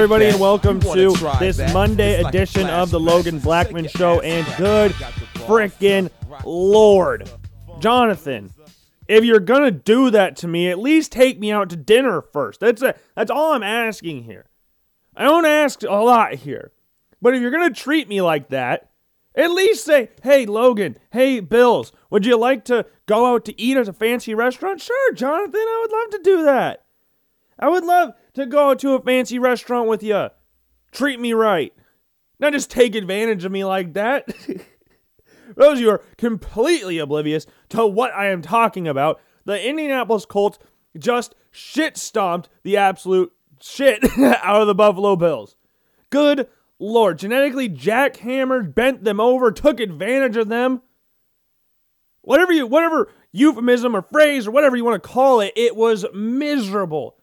Everybody, and welcome to this Monday edition of the Logan Blackman Show. And good freaking Lord, Jonathan, if you're gonna do that to me, at least take me out to dinner first. That's a, that's all I'm asking here. I don't ask a lot here, but if you're gonna treat me like that, at least say, "Hey, Logan. Hey, Bills. Would you like to go out to eat at a fancy restaurant?" Sure, Jonathan. I would love to do that. I would love to go to a fancy restaurant with you. Treat me right. Not just take advantage of me like that. Those of you are completely oblivious to what I am talking about. The Indianapolis Colts just shit stomped the absolute shit out of the Buffalo Bills. Good lord. Genetically jackhammered, bent them over, took advantage of them. Whatever you whatever euphemism or phrase or whatever you want to call it, it was miserable.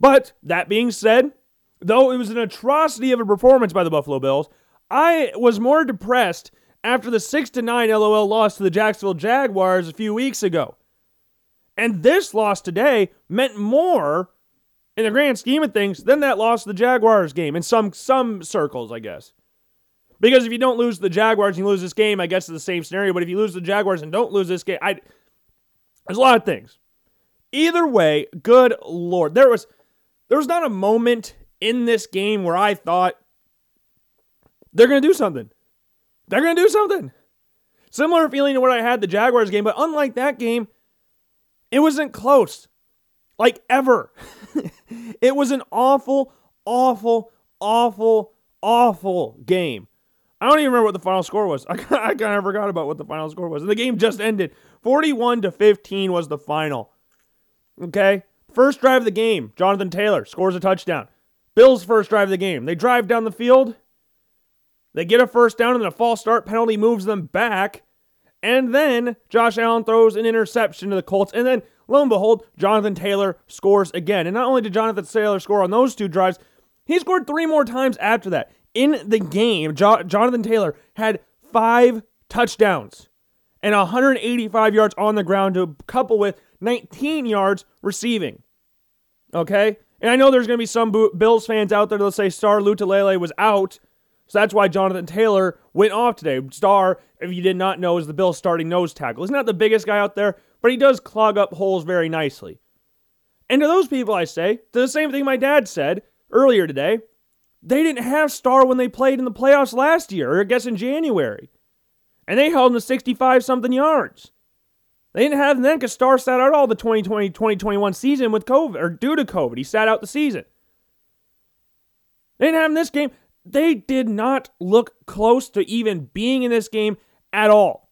But that being said, though it was an atrocity of a performance by the Buffalo Bills, I was more depressed after the 6 to 9 LOL loss to the Jacksonville Jaguars a few weeks ago. And this loss today meant more in the grand scheme of things than that loss to the Jaguars game in some some circles, I guess. Because if you don't lose the Jaguars and you lose this game, I guess it's the same scenario. But if you lose the Jaguars and don't lose this game, I there's a lot of things. Either way, good lord, there was there was not a moment in this game where I thought they're going to do something. They're going to do something. Similar feeling to what I had the Jaguars game, but unlike that game, it wasn't close. Like ever. it was an awful, awful, awful, awful game. I don't even remember what the final score was. I, I kind of forgot about what the final score was. And the game just ended. 41 to 15 was the final. Okay? First drive of the game, Jonathan Taylor scores a touchdown. Bills' first drive of the game. They drive down the field. They get a first down, and a false start penalty moves them back. And then Josh Allen throws an interception to the Colts. And then, lo and behold, Jonathan Taylor scores again. And not only did Jonathan Taylor score on those two drives, he scored three more times after that. In the game, jo- Jonathan Taylor had five touchdowns and 185 yards on the ground to couple with 19 yards receiving. Okay? And I know there's going to be some Bills fans out there that'll say Star Lotulelei was out. So that's why Jonathan Taylor went off today. Star, if you did not know, is the Bills starting nose tackle. He's not the biggest guy out there, but he does clog up holes very nicely. And to those people, I say, the same thing my dad said earlier today. They didn't have Star when they played in the playoffs last year, or I guess in January. And they held him to 65 something yards. They didn't have because Star sat out all the 2020 2021 season with COVID or due to COVID. He sat out the season. They didn't have him this game. They did not look close to even being in this game at all.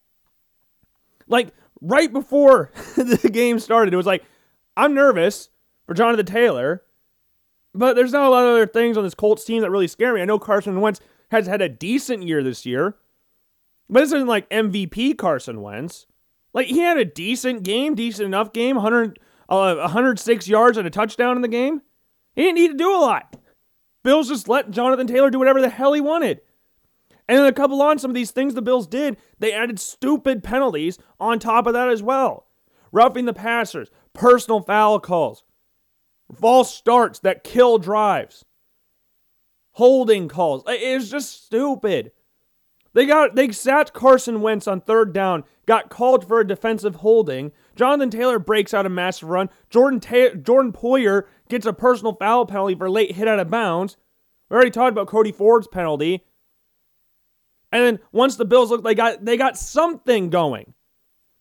Like right before the game started, it was like, I'm nervous for Jonathan Taylor, but there's not a lot of other things on this Colts team that really scare me. I know Carson Wentz has had a decent year this year, but this isn't like MVP Carson Wentz. Like he had a decent game, decent enough game, 100, uh, 106 yards and a touchdown in the game. He didn't need to do a lot. Bills just let Jonathan Taylor do whatever the hell he wanted. And then a couple on some of these things the Bills did, they added stupid penalties on top of that as well. Roughing the passers, personal foul calls, false starts that kill drives, holding calls. It was just stupid. They got they sat Carson Wentz on third down, got called for a defensive holding. Jonathan Taylor breaks out a massive run. Jordan Ta- Jordan Poyer gets a personal foul penalty for late hit out of bounds. We already talked about Cody Ford's penalty. And then once the Bills looked they got they got something going.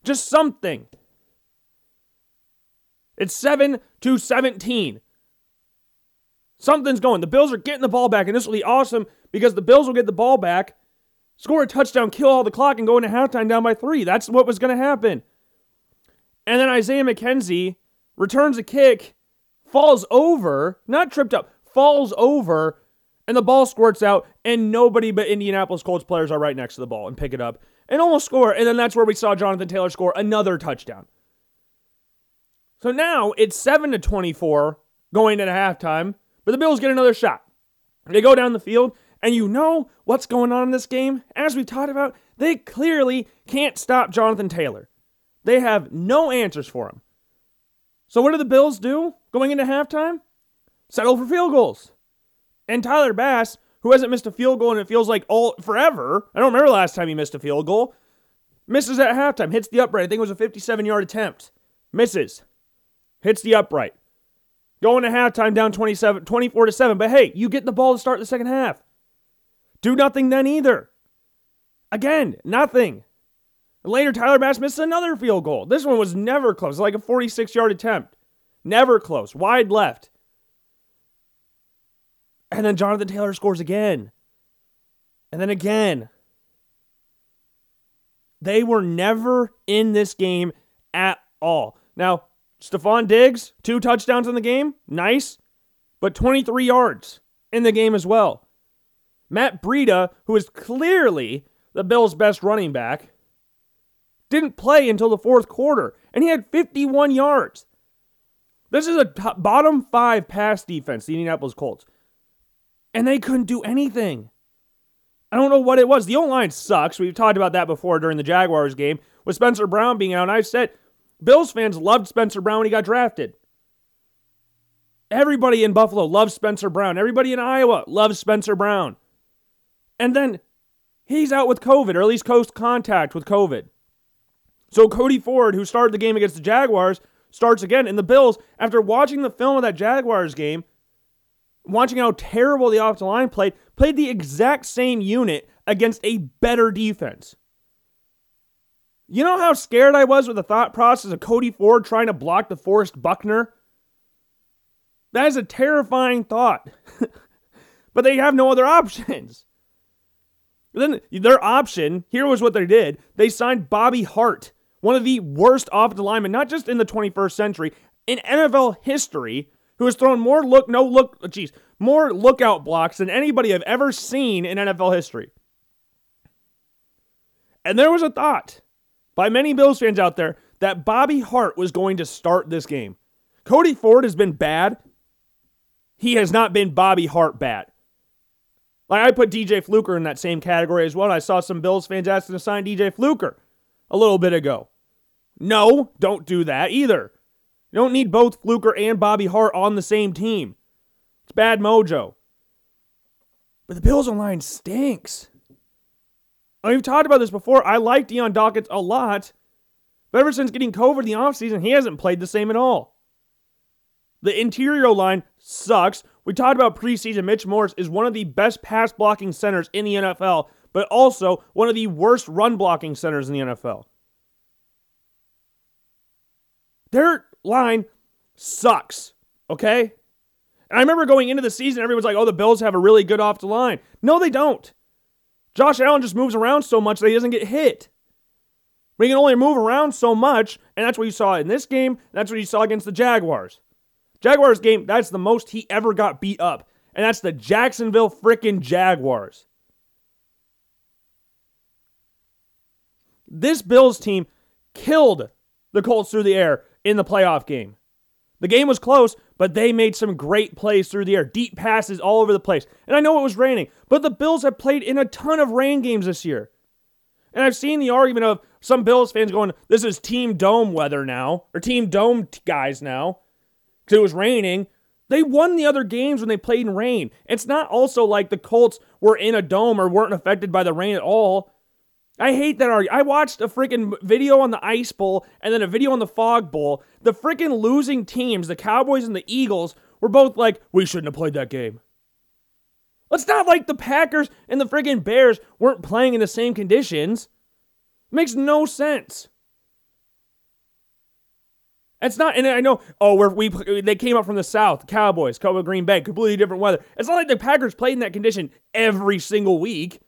Just something. It's 7 to 17. Something's going. The Bills are getting the ball back, and this will be awesome because the Bills will get the ball back score a touchdown, kill all the clock, and go into halftime down by three. That's what was going to happen. And then Isaiah McKenzie returns a kick, falls over, not tripped up, falls over, and the ball squirts out, and nobody but Indianapolis Colts players are right next to the ball and pick it up and almost score. And then that's where we saw Jonathan Taylor score another touchdown. So now it's 7 to 24 going into halftime, but the Bills get another shot. They go down the field and you know what's going on in this game? As we've talked about, they clearly can't stop Jonathan Taylor. They have no answers for him. So what do the Bills do going into halftime? Settle for field goals. And Tyler Bass, who hasn't missed a field goal and it feels like all forever. I don't remember last time he missed a field goal. Misses at halftime, hits the upright. I think it was a 57 yard attempt. Misses. Hits the upright. Going to halftime down 27, 24 to 7. But hey, you get the ball to start the second half. Do nothing then either. Again, nothing. Later, Tyler Bass misses another field goal. This one was never close, like a 46 yard attempt. Never close. Wide left. And then Jonathan Taylor scores again. And then again. They were never in this game at all. Now, Stefon Diggs, two touchdowns in the game. Nice. But 23 yards in the game as well. Matt Breida, who is clearly the Bills' best running back, didn't play until the fourth quarter, and he had 51 yards. This is a bottom five pass defense, the Indianapolis Colts. And they couldn't do anything. I don't know what it was. The O line sucks. We've talked about that before during the Jaguars game with Spencer Brown being out. And I've said Bills fans loved Spencer Brown when he got drafted. Everybody in Buffalo loves Spencer Brown. Everybody in Iowa loves Spencer Brown. And then he's out with COVID, or at least close contact with COVID. So Cody Ford, who started the game against the Jaguars, starts again. And the Bills, after watching the film of that Jaguars game, watching how terrible the offensive line played, played the exact same unit against a better defense. You know how scared I was with the thought process of Cody Ford trying to block DeForest Buckner? That is a terrifying thought. but they have no other options. Then their option, here was what they did. They signed Bobby Hart, one of the worst offensive linemen, not just in the 21st century, in NFL history, who has thrown more look, no look, geez, more lookout blocks than anybody I've ever seen in NFL history. And there was a thought by many Bills fans out there that Bobby Hart was going to start this game. Cody Ford has been bad. He has not been Bobby Hart bad. Like I put DJ Fluker in that same category as well. I saw some Bills fans asking to sign DJ Fluker a little bit ago. No, don't do that either. You don't need both Fluker and Bobby Hart on the same team. It's bad mojo. But the Bills online stinks. I we've talked about this before. I like Dion Dawkins a lot, but ever since getting COVID the offseason, he hasn't played the same at all. The interior line sucks. We talked about preseason. Mitch Morse is one of the best pass blocking centers in the NFL, but also one of the worst run blocking centers in the NFL. Their line sucks, okay? And I remember going into the season, everyone's like, oh, the Bills have a really good off the line. No, they don't. Josh Allen just moves around so much that he doesn't get hit. But he can only move around so much, and that's what you saw in this game. That's what you saw against the Jaguars. Jaguars game, that's the most he ever got beat up. And that's the Jacksonville freaking Jaguars. This Bills team killed the Colts through the air in the playoff game. The game was close, but they made some great plays through the air, deep passes all over the place. And I know it was raining, but the Bills have played in a ton of rain games this year. And I've seen the argument of some Bills fans going, this is team dome weather now, or team dome guys now because it was raining. They won the other games when they played in rain. It's not also like the Colts were in a dome or weren't affected by the rain at all. I hate that argument. I watched a freaking video on the Ice Bowl and then a video on the Fog Bowl. The freaking losing teams, the Cowboys and the Eagles, were both like, we shouldn't have played that game. It's not like the Packers and the freaking Bears weren't playing in the same conditions. It makes no sense. It's not, and I know. Oh, where we they came up from the south, Cowboys, Cowboy Green Bay, completely different weather. It's not like the Packers played in that condition every single week.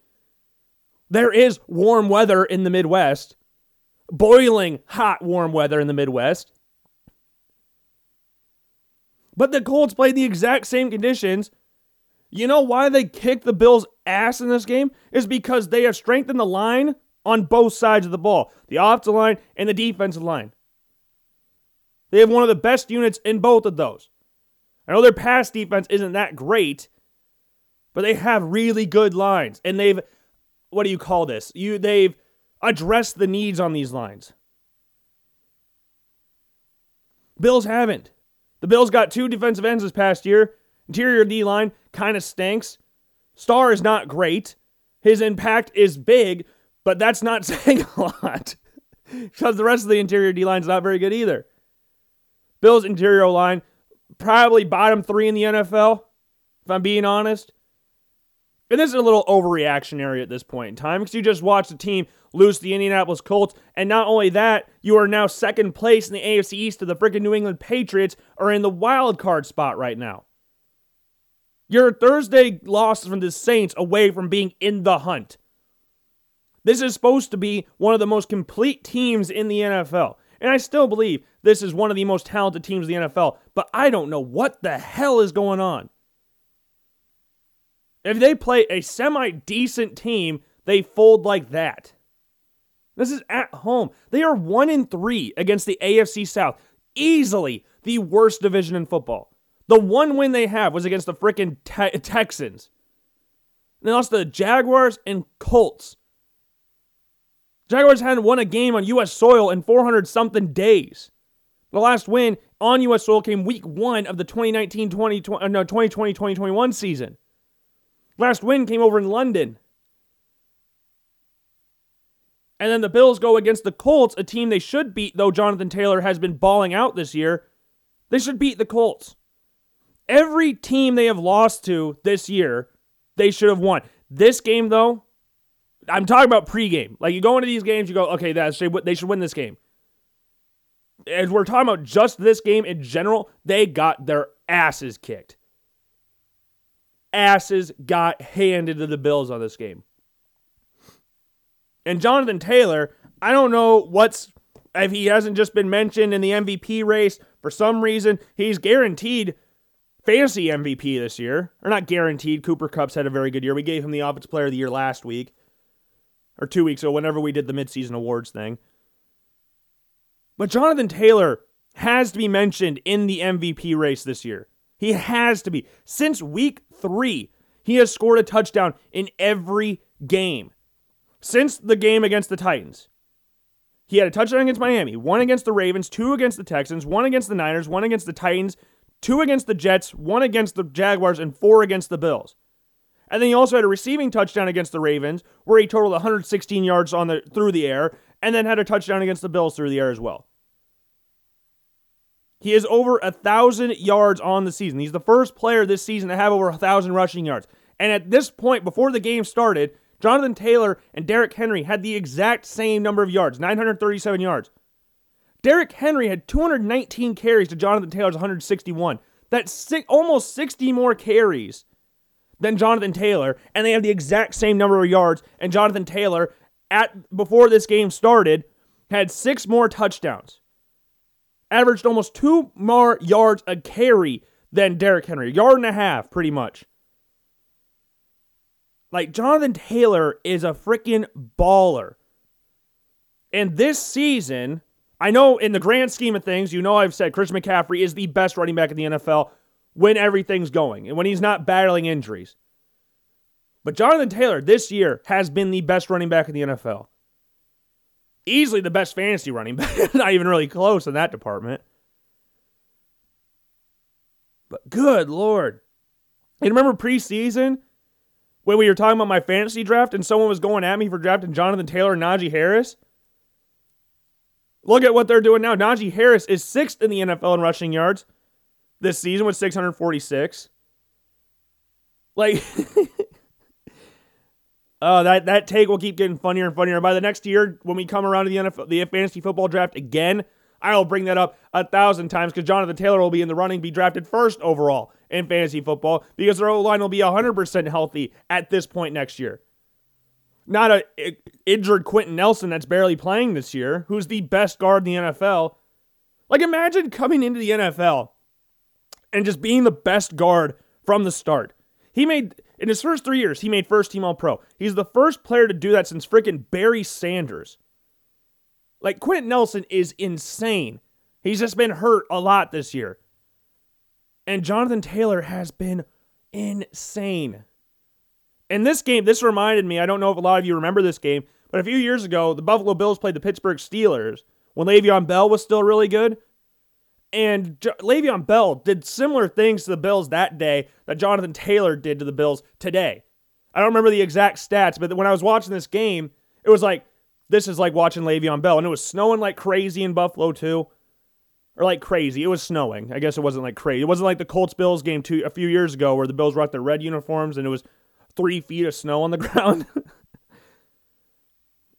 There is warm weather in the Midwest, boiling hot warm weather in the Midwest. But the Colts played the exact same conditions. You know why they kicked the Bills' ass in this game? Is because they have strengthened the line on both sides of the ball the offensive line and the defensive line. They have one of the best units in both of those. I know their pass defense isn't that great, but they have really good lines. And they've what do you call this? You they've addressed the needs on these lines. Bills haven't. The Bills got two defensive ends this past year. Interior D line kind of stinks. Star is not great. His impact is big, but that's not saying a lot because the rest of the interior D line is not very good either. Bills' interior line, probably bottom three in the NFL, if I'm being honest. And this is a little overreactionary at this point in time because you just watched the team lose the Indianapolis Colts. And not only that, you are now second place in the AFC East to the freaking New England Patriots are in the wild card spot right now. Your Thursday loss from the Saints away from being in the hunt. This is supposed to be one of the most complete teams in the NFL. And I still believe this is one of the most talented teams in the NFL, but I don't know what the hell is going on. If they play a semi decent team, they fold like that. This is at home. They are 1 in 3 against the AFC South. Easily the worst division in football. The one win they have was against the freaking te- Texans. They lost to the Jaguars and Colts. Jaguars hadn't won a game on U.S. soil in 400 something days. The last win on U.S. soil came week one of the 2019 2020, uh, no, 2020 2021 season. Last win came over in London. And then the Bills go against the Colts, a team they should beat, though Jonathan Taylor has been balling out this year. They should beat the Colts. Every team they have lost to this year, they should have won. This game, though, I'm talking about pregame. Like you go into these games, you go, okay, that's they should win this game. As we're talking about just this game in general, they got their asses kicked. Asses got handed to the Bills on this game. And Jonathan Taylor, I don't know what's if he hasn't just been mentioned in the MVP race for some reason, he's guaranteed fantasy MVP this year. Or not guaranteed. Cooper Kupp's had a very good year. We gave him the Offensive Player of the Year last week or two weeks ago, whenever we did the midseason awards thing. But Jonathan Taylor has to be mentioned in the MVP race this year. He has to be. Since week three, he has scored a touchdown in every game. Since the game against the Titans, he had a touchdown against Miami, one against the Ravens, two against the Texans, one against the Niners, one against the Titans, two against the Jets, one against the Jaguars, and four against the Bills. And then he also had a receiving touchdown against the Ravens, where he totaled 116 yards on the through the air, and then had a touchdown against the Bills through the air as well. He is over a thousand yards on the season. He's the first player this season to have over a thousand rushing yards. And at this point, before the game started, Jonathan Taylor and Derrick Henry had the exact same number of yards, 937 yards. Derrick Henry had 219 carries to Jonathan Taylor's 161. That's almost 60 more carries than Jonathan Taylor, and they have the exact same number of yards. And Jonathan Taylor, at before this game started, had six more touchdowns. Averaged almost two more yards a carry than Derrick Henry. A yard and a half, pretty much. Like, Jonathan Taylor is a freaking baller. And this season, I know in the grand scheme of things, you know I've said Chris McCaffrey is the best running back in the NFL when everything's going and when he's not battling injuries. But Jonathan Taylor this year has been the best running back in the NFL. Easily the best fantasy running back. not even really close in that department. But good Lord. And remember preseason when we were talking about my fantasy draft and someone was going at me for drafting Jonathan Taylor and Najee Harris? Look at what they're doing now. Najee Harris is sixth in the NFL in rushing yards this season with 646. Like, oh, that, that take will keep getting funnier and funnier. By the next year, when we come around to the NFL, the fantasy football draft again, I'll bring that up a thousand times because Jonathan Taylor will be in the running, be drafted first overall in fantasy football because their O line will be 100% healthy at this point next year. Not a injured Quenton Nelson that's barely playing this year, who's the best guard in the NFL. Like, imagine coming into the NFL and just being the best guard from the start. He made in his first three years, he made first team All Pro. He's the first player to do that since freaking Barry Sanders. Like Quenton Nelson is insane. He's just been hurt a lot this year. And Jonathan Taylor has been insane. In this game, this reminded me, I don't know if a lot of you remember this game, but a few years ago, the Buffalo Bills played the Pittsburgh Steelers when Le'Veon Bell was still really good. And J- Le'Veon Bell did similar things to the Bills that day that Jonathan Taylor did to the Bills today. I don't remember the exact stats, but when I was watching this game, it was like this is like watching Le'Veon Bell, and it was snowing like crazy in Buffalo too, or like crazy. It was snowing. I guess it wasn't like crazy. It wasn't like the Colts Bills game two a few years ago where the Bills rocked their red uniforms and it was three feet of snow on the ground.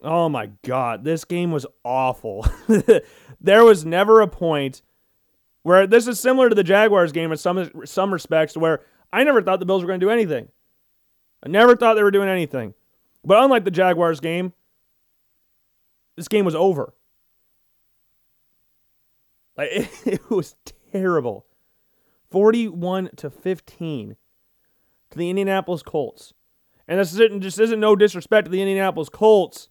oh my god, this game was awful. there was never a point where this is similar to the Jaguars game in some some respects, where I never thought the Bills were going to do anything. I never thought they were doing anything. But unlike the Jaguars game, this game was over. Like it, it was terrible. 41 to 15 to the Indianapolis Colts. And this isn't just isn't no disrespect to the Indianapolis Colts,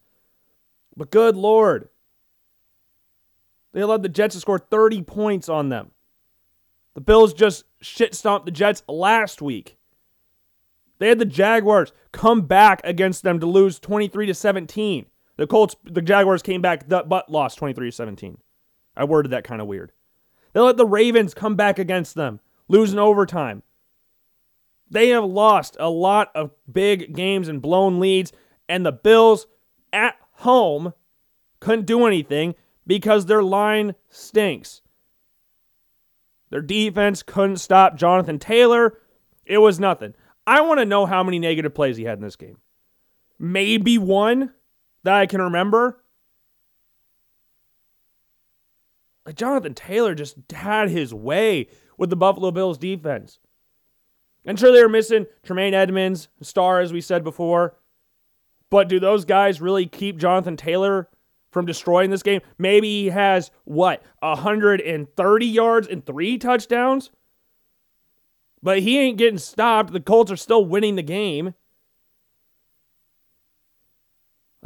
but good lord. They allowed the Jets to score 30 points on them. The Bills just shit stomped the Jets last week. They had the Jaguars come back against them to lose 23 to 17. The Colts, the Jaguars came back but lost 23 to 17. I worded that kind of weird. They let the Ravens come back against them, lose in overtime. They have lost a lot of big games and blown leads, and the Bills at home couldn't do anything because their line stinks. Their defense couldn't stop Jonathan Taylor. It was nothing. I want to know how many negative plays he had in this game. Maybe one that I can remember. Like Jonathan Taylor just had his way with the Buffalo Bills defense. And sure, they were missing Tremaine Edmunds, star, as we said before. But do those guys really keep Jonathan Taylor from destroying this game. Maybe he has what, 130 yards and three touchdowns? But he ain't getting stopped. The Colts are still winning the game.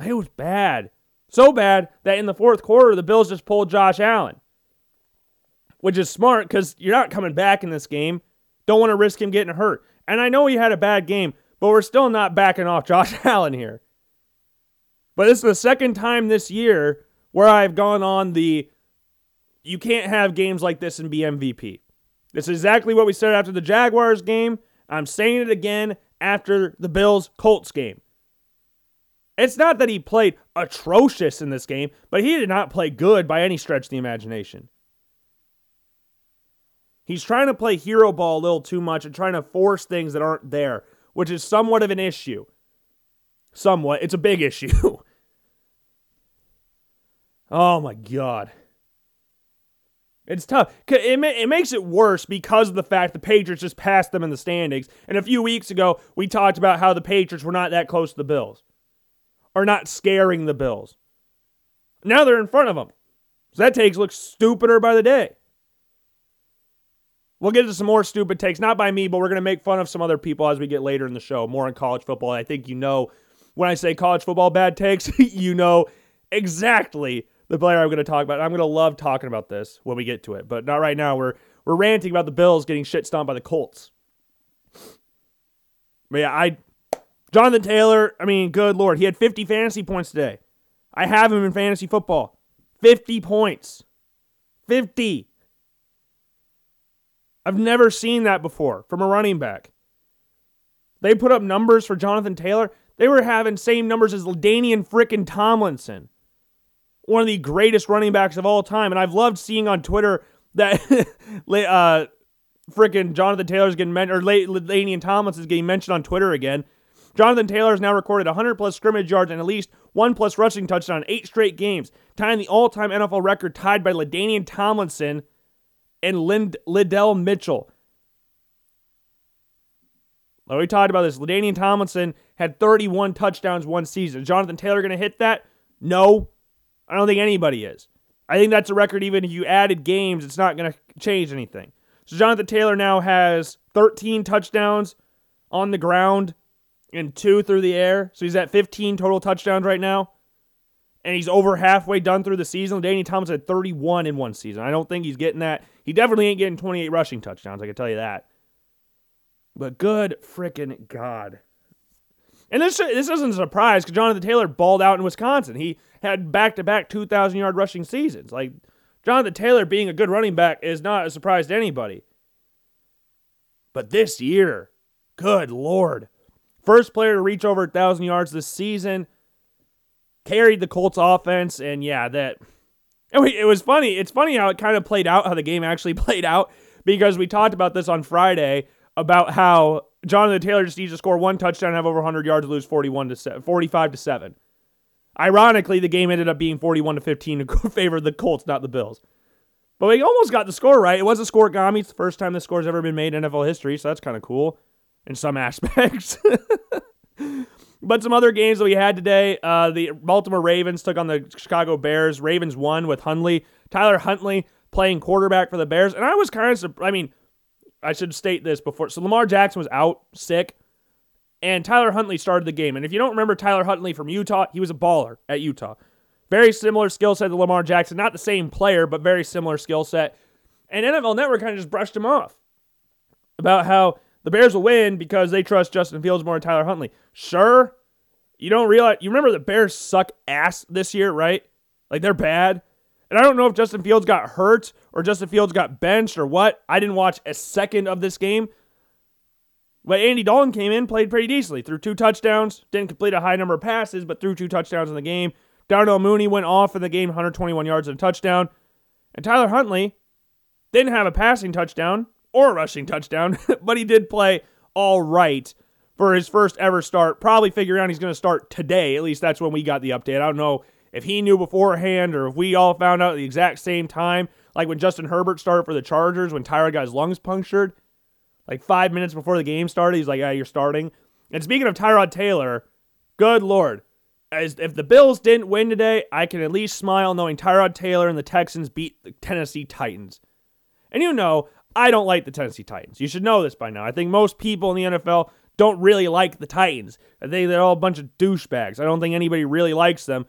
It was bad. So bad that in the fourth quarter, the Bills just pulled Josh Allen, which is smart because you're not coming back in this game. Don't want to risk him getting hurt. And I know he had a bad game, but we're still not backing off Josh Allen here. But this is the second time this year where I've gone on the you can't have games like this and be MVP. This is exactly what we said after the Jaguars game. I'm saying it again after the Bills Colts game. It's not that he played atrocious in this game, but he did not play good by any stretch of the imagination. He's trying to play hero ball a little too much and trying to force things that aren't there, which is somewhat of an issue. Somewhat. It's a big issue. Oh my God. It's tough. It, ma- it makes it worse because of the fact the Patriots just passed them in the standings. And a few weeks ago, we talked about how the Patriots were not that close to the Bills or not scaring the Bills. Now they're in front of them. So that takes looks stupider by the day. We'll get to some more stupid takes, not by me, but we're going to make fun of some other people as we get later in the show. More in college football. I think you know when I say college football bad takes, you know exactly the player I'm going to talk about. I'm going to love talking about this when we get to it, but not right now. We're we're ranting about the Bills getting shit stomped by the Colts. But yeah, I Jonathan Taylor, I mean, good lord, he had 50 fantasy points today. I have him in fantasy football. 50 points. 50. I've never seen that before from a running back. They put up numbers for Jonathan Taylor. They were having same numbers as LaDainian frickin' Tomlinson, one of the greatest running backs of all time. And I've loved seeing on Twitter that uh, frickin' Jonathan Taylor's getting mentioned, or LaDainian Tomlinson's getting mentioned on Twitter again. Jonathan Taylor has now recorded 100 plus scrimmage yards and at least one plus rushing touchdown in eight straight games, tying the all time NFL record tied by LaDainian Tomlinson and Lind- Lydell Mitchell. Well, we talked about this. LaDainian Tomlinson had 31 touchdowns one season. Is Jonathan Taylor going to hit that? No. I don't think anybody is. I think that's a record, even if you added games, it's not going to change anything. So Jonathan Taylor now has 13 touchdowns on the ground and two through the air. So he's at 15 total touchdowns right now. And he's over halfway done through the season. Danny Thomas had 31 in one season. I don't think he's getting that. He definitely ain't getting 28 rushing touchdowns, I can tell you that. But good freaking God. And this this isn't a surprise because Jonathan Taylor balled out in Wisconsin. He had back to back 2,000 yard rushing seasons. Like, Jonathan Taylor being a good running back is not a surprise to anybody. But this year, good Lord. First player to reach over 1,000 yards this season. Carried the Colts offense. And yeah, that. It was funny. It's funny how it kind of played out, how the game actually played out, because we talked about this on Friday about how Jonathan Taylor just needs to score one touchdown, have over 100 yards, lose 41 to 7, 45 to 7. Ironically, the game ended up being 41 to 15 in favor of the Colts, not the Bills. But we almost got the score right. It was a scorigami. It's the first time the score's ever been made in NFL history, so that's kind of cool in some aspects. but some other games that we had today, uh, the Baltimore Ravens took on the Chicago Bears. Ravens won with Huntley. Tyler Huntley playing quarterback for the Bears. And I was kind of, I mean, I should state this before. So Lamar Jackson was out sick and Tyler Huntley started the game. And if you don't remember Tyler Huntley from Utah, he was a baller at Utah. Very similar skill set to Lamar Jackson. Not the same player, but very similar skill set. And NFL Network kind of just brushed him off about how the Bears will win because they trust Justin Fields more than Tyler Huntley. Sure, you don't realize, you remember the Bears suck ass this year, right? Like they're bad. And I don't know if Justin Fields got hurt or Justin Fields got benched or what. I didn't watch a second of this game. But Andy Dalton came in, played pretty decently, threw two touchdowns, didn't complete a high number of passes, but threw two touchdowns in the game. Darnell Mooney went off in the game, 121 yards and a touchdown. And Tyler Huntley didn't have a passing touchdown or a rushing touchdown, but he did play all right for his first ever start. Probably figuring out he's going to start today. At least that's when we got the update. I don't know if he knew beforehand or if we all found out at the exact same time, like when Justin Herbert started for the Chargers when Tyrod got his lungs punctured. Like five minutes before the game started, he's like, "Yeah, you're starting." And speaking of Tyrod Taylor, good lord, as if the Bills didn't win today, I can at least smile knowing Tyrod Taylor and the Texans beat the Tennessee Titans. And you know, I don't like the Tennessee Titans. You should know this by now. I think most people in the NFL don't really like the Titans. I think they're all a bunch of douchebags. I don't think anybody really likes them.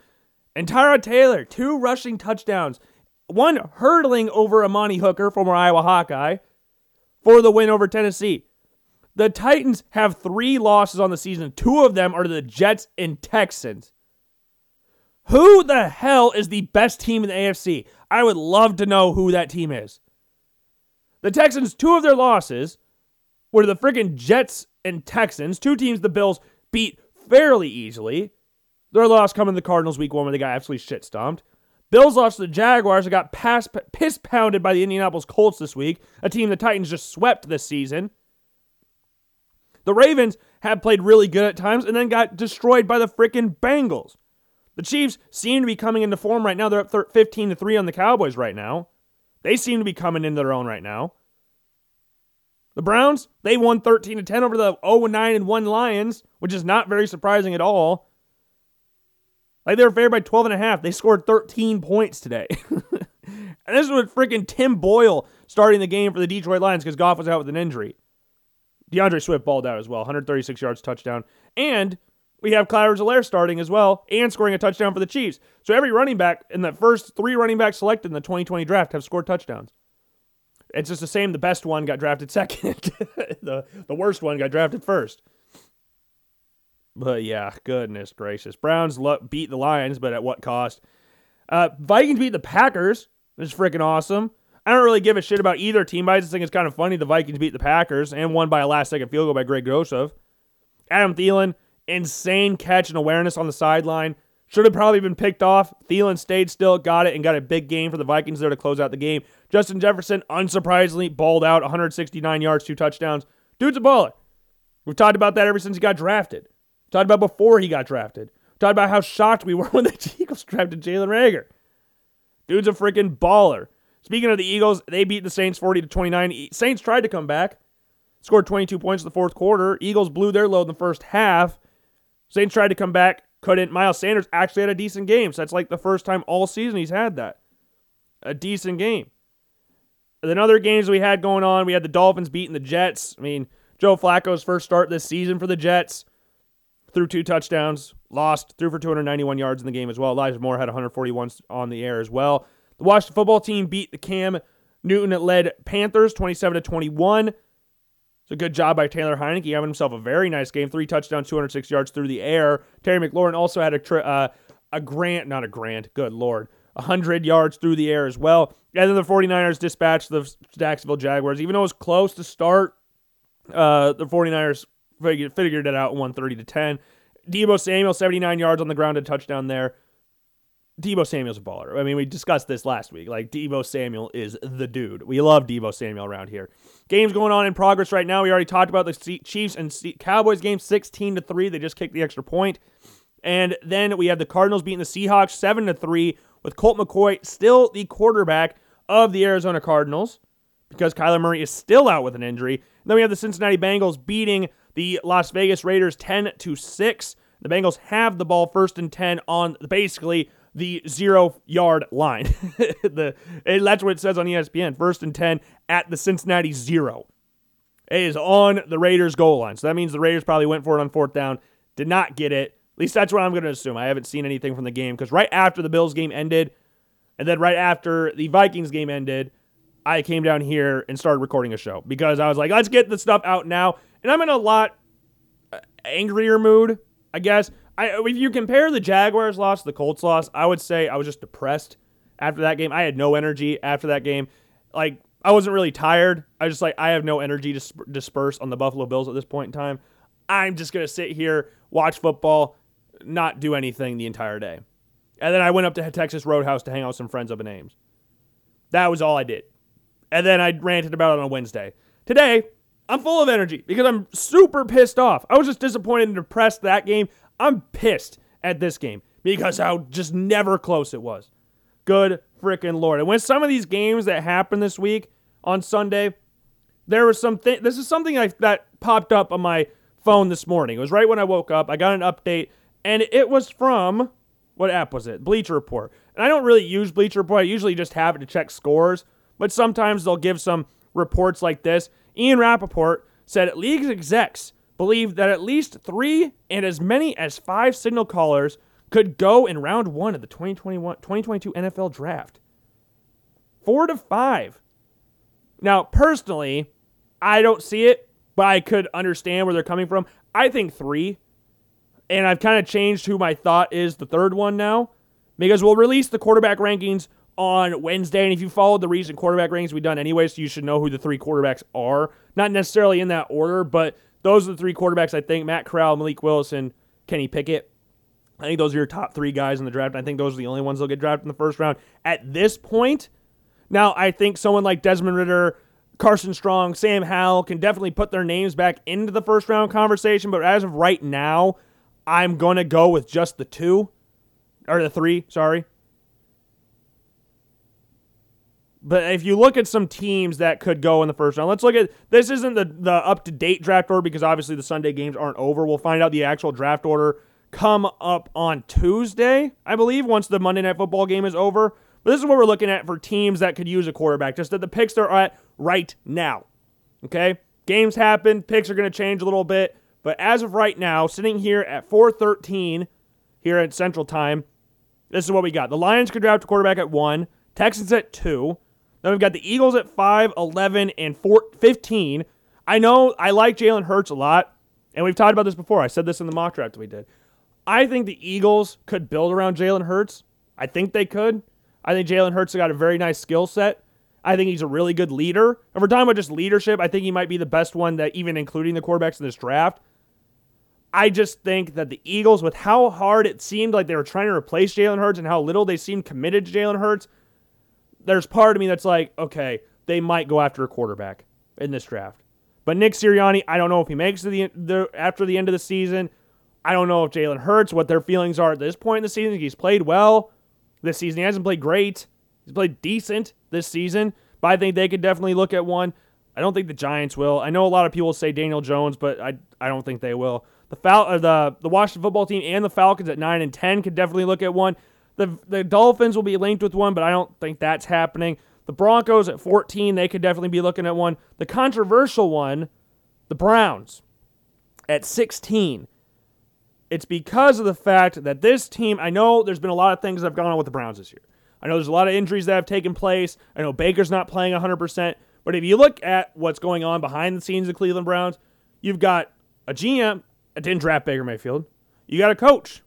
And Tyrod Taylor, two rushing touchdowns, one hurdling over Amani Hooker, former Iowa Hawkeye, for the win over Tennessee. The Titans have three losses on the season. Two of them are to the Jets and Texans. Who the hell is the best team in the AFC? I would love to know who that team is. The Texans, two of their losses were to the freaking Jets and Texans, two teams the Bills beat fairly easily. Their loss coming to the Cardinals week one where they got absolutely shit stomped. Bills lost to the Jaguars and got pass, piss pounded by the Indianapolis Colts this week, a team the Titans just swept this season. The Ravens have played really good at times and then got destroyed by the freaking Bengals. The Chiefs seem to be coming into form right now. They're up 15 to 3 on the Cowboys right now. They seem to be coming into their own right now. The Browns, they won 13 to 10 over the 0 9 and 1 Lions, which is not very surprising at all. Like they were favored by 12 and a half. They scored 13 points today. and this is with freaking Tim Boyle starting the game for the Detroit Lions because Goff was out with an injury. D'Andre Swift balled out as well, 136 yards touchdown. And we have Clyde Edwards starting as well and scoring a touchdown for the Chiefs. So every running back in the first three running backs selected in the 2020 draft have scored touchdowns. It's just the same. The best one got drafted second. the the worst one got drafted first. But yeah, goodness gracious. Browns lo- beat the Lions, but at what cost? Uh, Vikings beat the Packers. This is freaking awesome. I don't really give a shit about either team, but I just think it's kind of funny the Vikings beat the Packers and won by a last second field goal by Greg Joseph. Adam Thielen, insane catch and awareness on the sideline. Should have probably been picked off. Thielen stayed still, got it, and got a big game for the Vikings there to close out the game. Justin Jefferson, unsurprisingly, balled out 169 yards, two touchdowns. Dude's a baller. We've talked about that ever since he got drafted. Talked about before he got drafted. Talked about how shocked we were when the Eagles drafted Jalen Reagor. Dude's a freaking baller. Speaking of the Eagles, they beat the Saints 40 to 29. Saints tried to come back, scored 22 points in the fourth quarter. Eagles blew their load in the first half. Saints tried to come back, couldn't. Miles Sanders actually had a decent game. So that's like the first time all season he's had that. A decent game. Then other games we had going on, we had the Dolphins beating the Jets. I mean, Joe Flacco's first start this season for the Jets threw two touchdowns, lost, threw for 291 yards in the game as well. Elijah Moore had 141 on the air as well. The Washington football team beat the Cam Newton led Panthers 27 to 21. It's a good job by Taylor Heinicke having himself a very nice game. Three touchdowns, 206 yards through the air. Terry McLaurin also had a tri- uh, a grant, not a grant, good lord, 100 yards through the air as well. And then the 49ers dispatched the Jacksonville Jaguars. Even though it was close to start, uh, the 49ers figured, figured it out 130 to 10. Deebo Samuel, 79 yards on the ground, a touchdown there. Deebo Samuel's a baller. I mean, we discussed this last week. Like, Deebo Samuel is the dude. We love Deebo Samuel around here. Games going on in progress right now. We already talked about the Chiefs and Cowboys game, 16 to 3. They just kicked the extra point. And then we have the Cardinals beating the Seahawks 7 to 3 with Colt McCoy still the quarterback of the Arizona Cardinals because Kyler Murray is still out with an injury. And then we have the Cincinnati Bengals beating the Las Vegas Raiders 10 to 6. The Bengals have the ball first and 10 on basically the zero yard line. the that's what it says on ESPN. First and 10 at the Cincinnati zero. It is on the Raiders goal line. So that means the Raiders probably went for it on fourth down, did not get it. At least that's what I'm going to assume. I haven't seen anything from the game because right after the Bills game ended, and then right after the Vikings game ended, I came down here and started recording a show because I was like, let's get the stuff out now. And I'm in a lot uh, angrier mood, I guess. I, if you compare the Jaguars loss to the Colts loss, I would say I was just depressed after that game. I had no energy after that game. Like I wasn't really tired. I just like I have no energy to sp- disperse on the Buffalo Bills at this point in time. I'm just gonna sit here, watch football, not do anything the entire day. And then I went up to Texas Roadhouse to hang out with some friends up in Ames. That was all I did. And then I ranted about it on Wednesday. Today, I'm full of energy because I'm super pissed off. I was just disappointed and depressed that game. I'm pissed at this game because how just never close it was. Good freaking lord. And when some of these games that happened this week on Sunday, there was something this is something I, that popped up on my phone this morning. It was right when I woke up. I got an update and it was from what app was it? Bleacher Report. And I don't really use Bleacher Report. I usually just have it to check scores, but sometimes they'll give some reports like this. Ian Rapoport said league execs believe that at least three and as many as five signal callers could go in round one of the 2021 2022 NFL draft. Four to five. Now, personally, I don't see it, but I could understand where they're coming from. I think three. And I've kind of changed who my thought is the third one now because we'll release the quarterback rankings on Wednesday. And if you followed the recent quarterback rankings we've done anyway, so you should know who the three quarterbacks are. Not necessarily in that order, but those are the three quarterbacks I think Matt Corral, Malik Willison, Kenny Pickett. I think those are your top three guys in the draft. I think those are the only ones that'll get drafted in the first round at this point. Now, I think someone like Desmond Ridder, Carson Strong, Sam Howell can definitely put their names back into the first round conversation. But as of right now, I'm going to go with just the two, or the three, sorry. But if you look at some teams that could go in the first round, let's look at this. Isn't the the up to date draft order because obviously the Sunday games aren't over. We'll find out the actual draft order come up on Tuesday, I believe, once the Monday Night Football game is over. But this is what we're looking at for teams that could use a quarterback, just at the picks they're at right now. Okay, games happen, picks are going to change a little bit, but as of right now, sitting here at 4:13 here at Central Time, this is what we got. The Lions could draft a quarterback at one, Texans at two. Then we've got the Eagles at 5, 11, and 4, 15. I know I like Jalen Hurts a lot, and we've talked about this before. I said this in the mock draft we did. I think the Eagles could build around Jalen Hurts. I think they could. I think Jalen Hurts has got a very nice skill set. I think he's a really good leader. If we're talking about just leadership, I think he might be the best one that even including the quarterbacks in this draft. I just think that the Eagles, with how hard it seemed like they were trying to replace Jalen Hurts and how little they seemed committed to Jalen Hurts, there's part of me that's like, okay, they might go after a quarterback in this draft. But Nick Sirianni, I don't know if he makes it the, the after the end of the season. I don't know if Jalen Hurts, what their feelings are at this point in the season. He's played well this season. He hasn't played great. He's played decent this season, but I think they could definitely look at one. I don't think the Giants will. I know a lot of people say Daniel Jones, but I I don't think they will. The Fal- uh, the the Washington football team and the Falcons at nine and ten could definitely look at one. The the Dolphins will be linked with one, but I don't think that's happening. The Broncos at 14, they could definitely be looking at one. The controversial one, the Browns at 16. It's because of the fact that this team, I know there's been a lot of things that have gone on with the Browns this year. I know there's a lot of injuries that have taken place. I know Baker's not playing 100%. But if you look at what's going on behind the scenes of Cleveland Browns, you've got a GM that didn't draft Baker Mayfield. You got a coach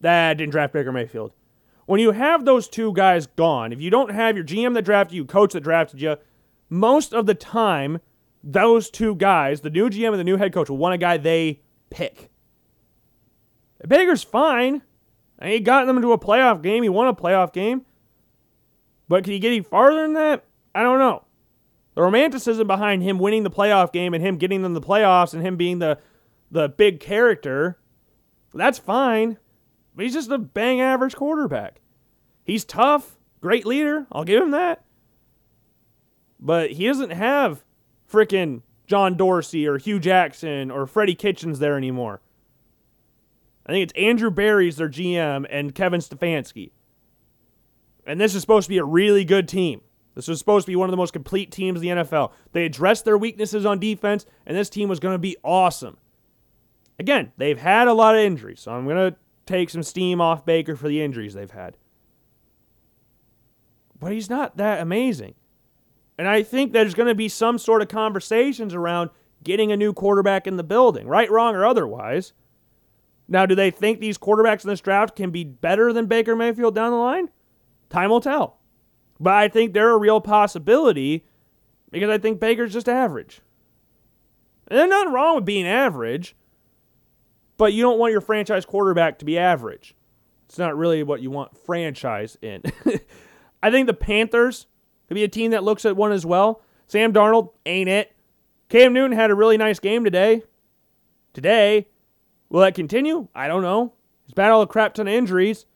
that didn't draft Baker Mayfield. When you have those two guys gone, if you don't have your GM that drafted you, coach that drafted you, most of the time, those two guys, the new GM and the new head coach, will want a guy they pick. Baker's fine. And he got them into a playoff game. He won a playoff game. But can he get any farther than that? I don't know. The romanticism behind him winning the playoff game and him getting them the playoffs and him being the the big character, that's fine. He's just a bang average quarterback. He's tough, great leader. I'll give him that. But he doesn't have freaking John Dorsey or Hue Jackson or Freddie Kitchens there anymore. I think it's Andrew Berry's their GM and Kevin Stefanski. And this is supposed to be a really good team. This was supposed to be one of the most complete teams in the NFL. They addressed their weaknesses on defense, and this team was going to be awesome. Again, they've had a lot of injuries, so I'm going to take some steam off Baker for the injuries they've had. But he's not that amazing. And I think there's going to be some sort of conversations around getting a new quarterback in the building, right, wrong, or otherwise. Now, do they think these quarterbacks in this draft can be better than Baker Mayfield down the line? Time will tell. But I think they're a real possibility because I think Baker's just average. And there's nothing wrong with being average, but you don't want your franchise quarterback to be average. It's not really what you want franchise in. I think the Panthers could be a team that looks at one as well. Sam Darnold ain't it. Cam Newton had a really nice game today. Today, will that continue? I don't know. He's battled a crap ton of injuries.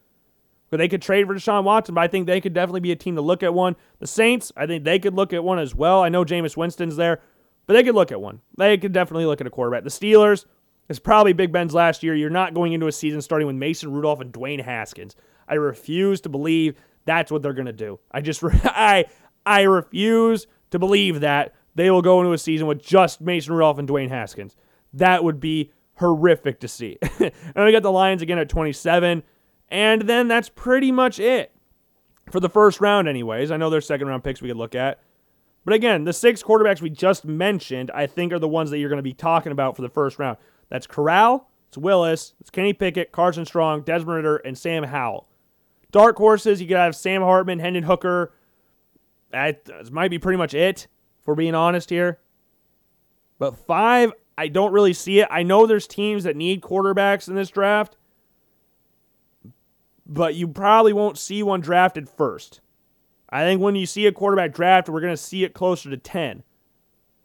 But they could trade for Deshaun Watson, but I think they could definitely be a team to look at one. The Saints, I think they could look at one as well. I know Jameis Winston's there, but they could look at one. They could definitely look at a quarterback. The Steelers is probably Big Ben's last year. You're not going into a season starting with Mason Rudolph and Dwayne Haskins. I refuse to believe that's what they're going to do. I just I I refuse to believe that they will go into a season with just Mason Rudolph and Dwayne Haskins. That would be horrific to see. and we got the Lions again at 27. And then that's pretty much it for the first round, anyways. I know there's second round picks we could look at. But again, the six quarterbacks we just mentioned, I think, are the ones that you're going to be talking about for the first round. That's Corral, it's Willis, it's Kenny Pickett, Carson Strong, Desmond Ridder, and Sam Howell. Dark horses, you could have Sam Hartman, Hendon Hooker. That might be pretty much it, if we're being honest here. But five, I don't really see it. I know there's teams that need quarterbacks in this draft but you probably won't see one drafted first. I think when you see a quarterback drafted, we're going to see it closer to 10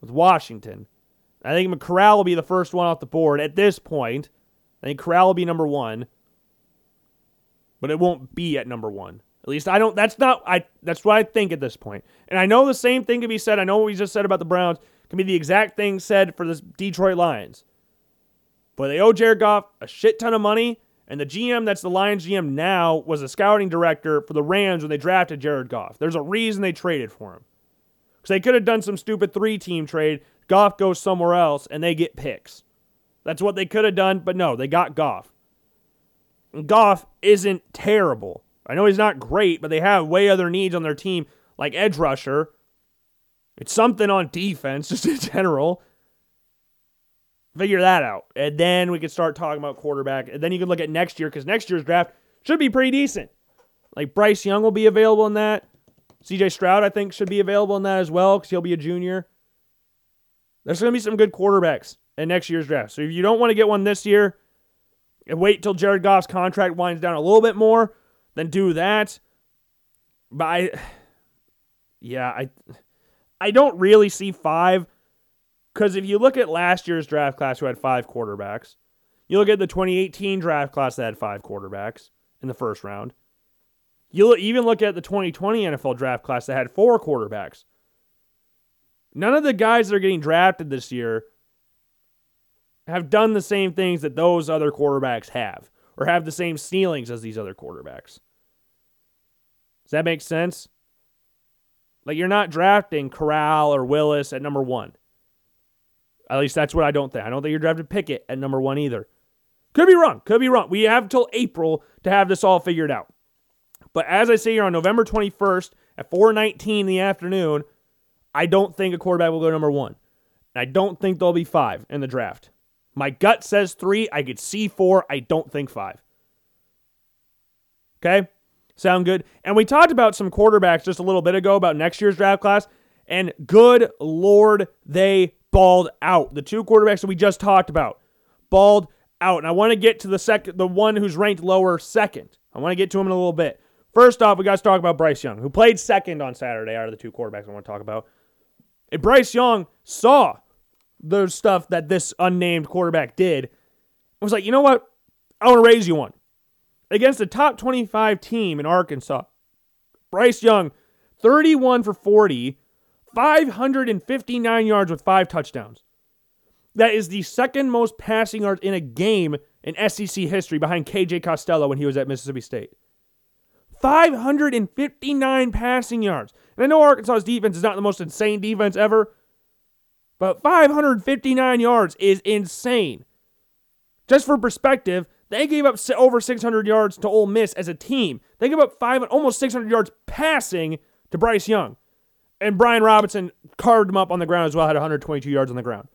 with Washington. I think Corral will be the first one off the board at this point. I think Corral will be number one, but it won't be at number one. At least I don't. That's not. I. That's what I think at this point. And I know the same thing can be said. I know what we just said about the Browns can be the exact thing said for the Detroit Lions. But they owe Jared Goff a shit ton of money, and the GM that's the Lions GM now was a scouting director for the Rams when they drafted Jared Goff. There's a reason they traded for him. Because they could have done some stupid three team trade. Goff goes somewhere else and they get picks. That's what they could have done, but no, they got Goff. And Goff isn't terrible. I know he's not great, but they have way other needs on their team, like edge rusher. It's something on defense, just in general. Figure that out. And then we can start talking about quarterback. And then you can look at next year because next year's draft should be pretty decent. Like Bryce Young will be available in that. CJ Stroud, I think, should be available in that as well because he'll be a junior. There's going to be some good quarterbacks in next year's draft. So if you don't want to get one this year, and wait till Jared Goff's contract winds down a little bit more, then do that. But I, yeah, I, I don't really see five because if you look at last year's draft class, who had five quarterbacks, you look at the 2018 draft class that had five quarterbacks in the first round. You'll even look at the 2020 NFL draft class that had four quarterbacks. None of the guys that are getting drafted this year have done the same things that those other quarterbacks have or have the same ceilings as these other quarterbacks. Does that make sense? Like you're not drafting Corral or Willis at number one. At least that's what I don't think. I don't think you're drafting Pickett at number one either. Could be wrong. Could be wrong. We have till April to have this all figured out. But as I say here on November 21st at 4:19 in the afternoon, I don't think a quarterback will go number one. And I don't think there'll be five in the draft. My gut says three. I could see four. I don't think five. Okay. Sound good? And we talked about some quarterbacks just a little bit ago about next year's draft class, and good lord, they balled out. The two quarterbacks that we just talked about balled out. And I want to get to the second, the one who's ranked lower second. I want to get to him in a little bit. First off, we got to talk about Bryce Young, who played second on Saturday out of the two quarterbacks I want to talk about. And Bryce Young saw the stuff that this unnamed quarterback did. I was like, you know what? I want to raise you one. Against a top 25 team in Arkansas, Bryce Young, 31 for 40, 559 yards with five touchdowns. That is the second most passing yards in a game in SEC history behind KJ Costello when he was at Mississippi State. 559 passing yards. And I know Arkansas's defense is not the most insane defense ever, but 559 yards is insane. Just for perspective, they gave up over 600 yards to Ole Miss as a team. They gave up five, almost 600 yards passing to Bryce Young. And Brian Robinson carved him up on the ground as well, had 122 yards on the ground.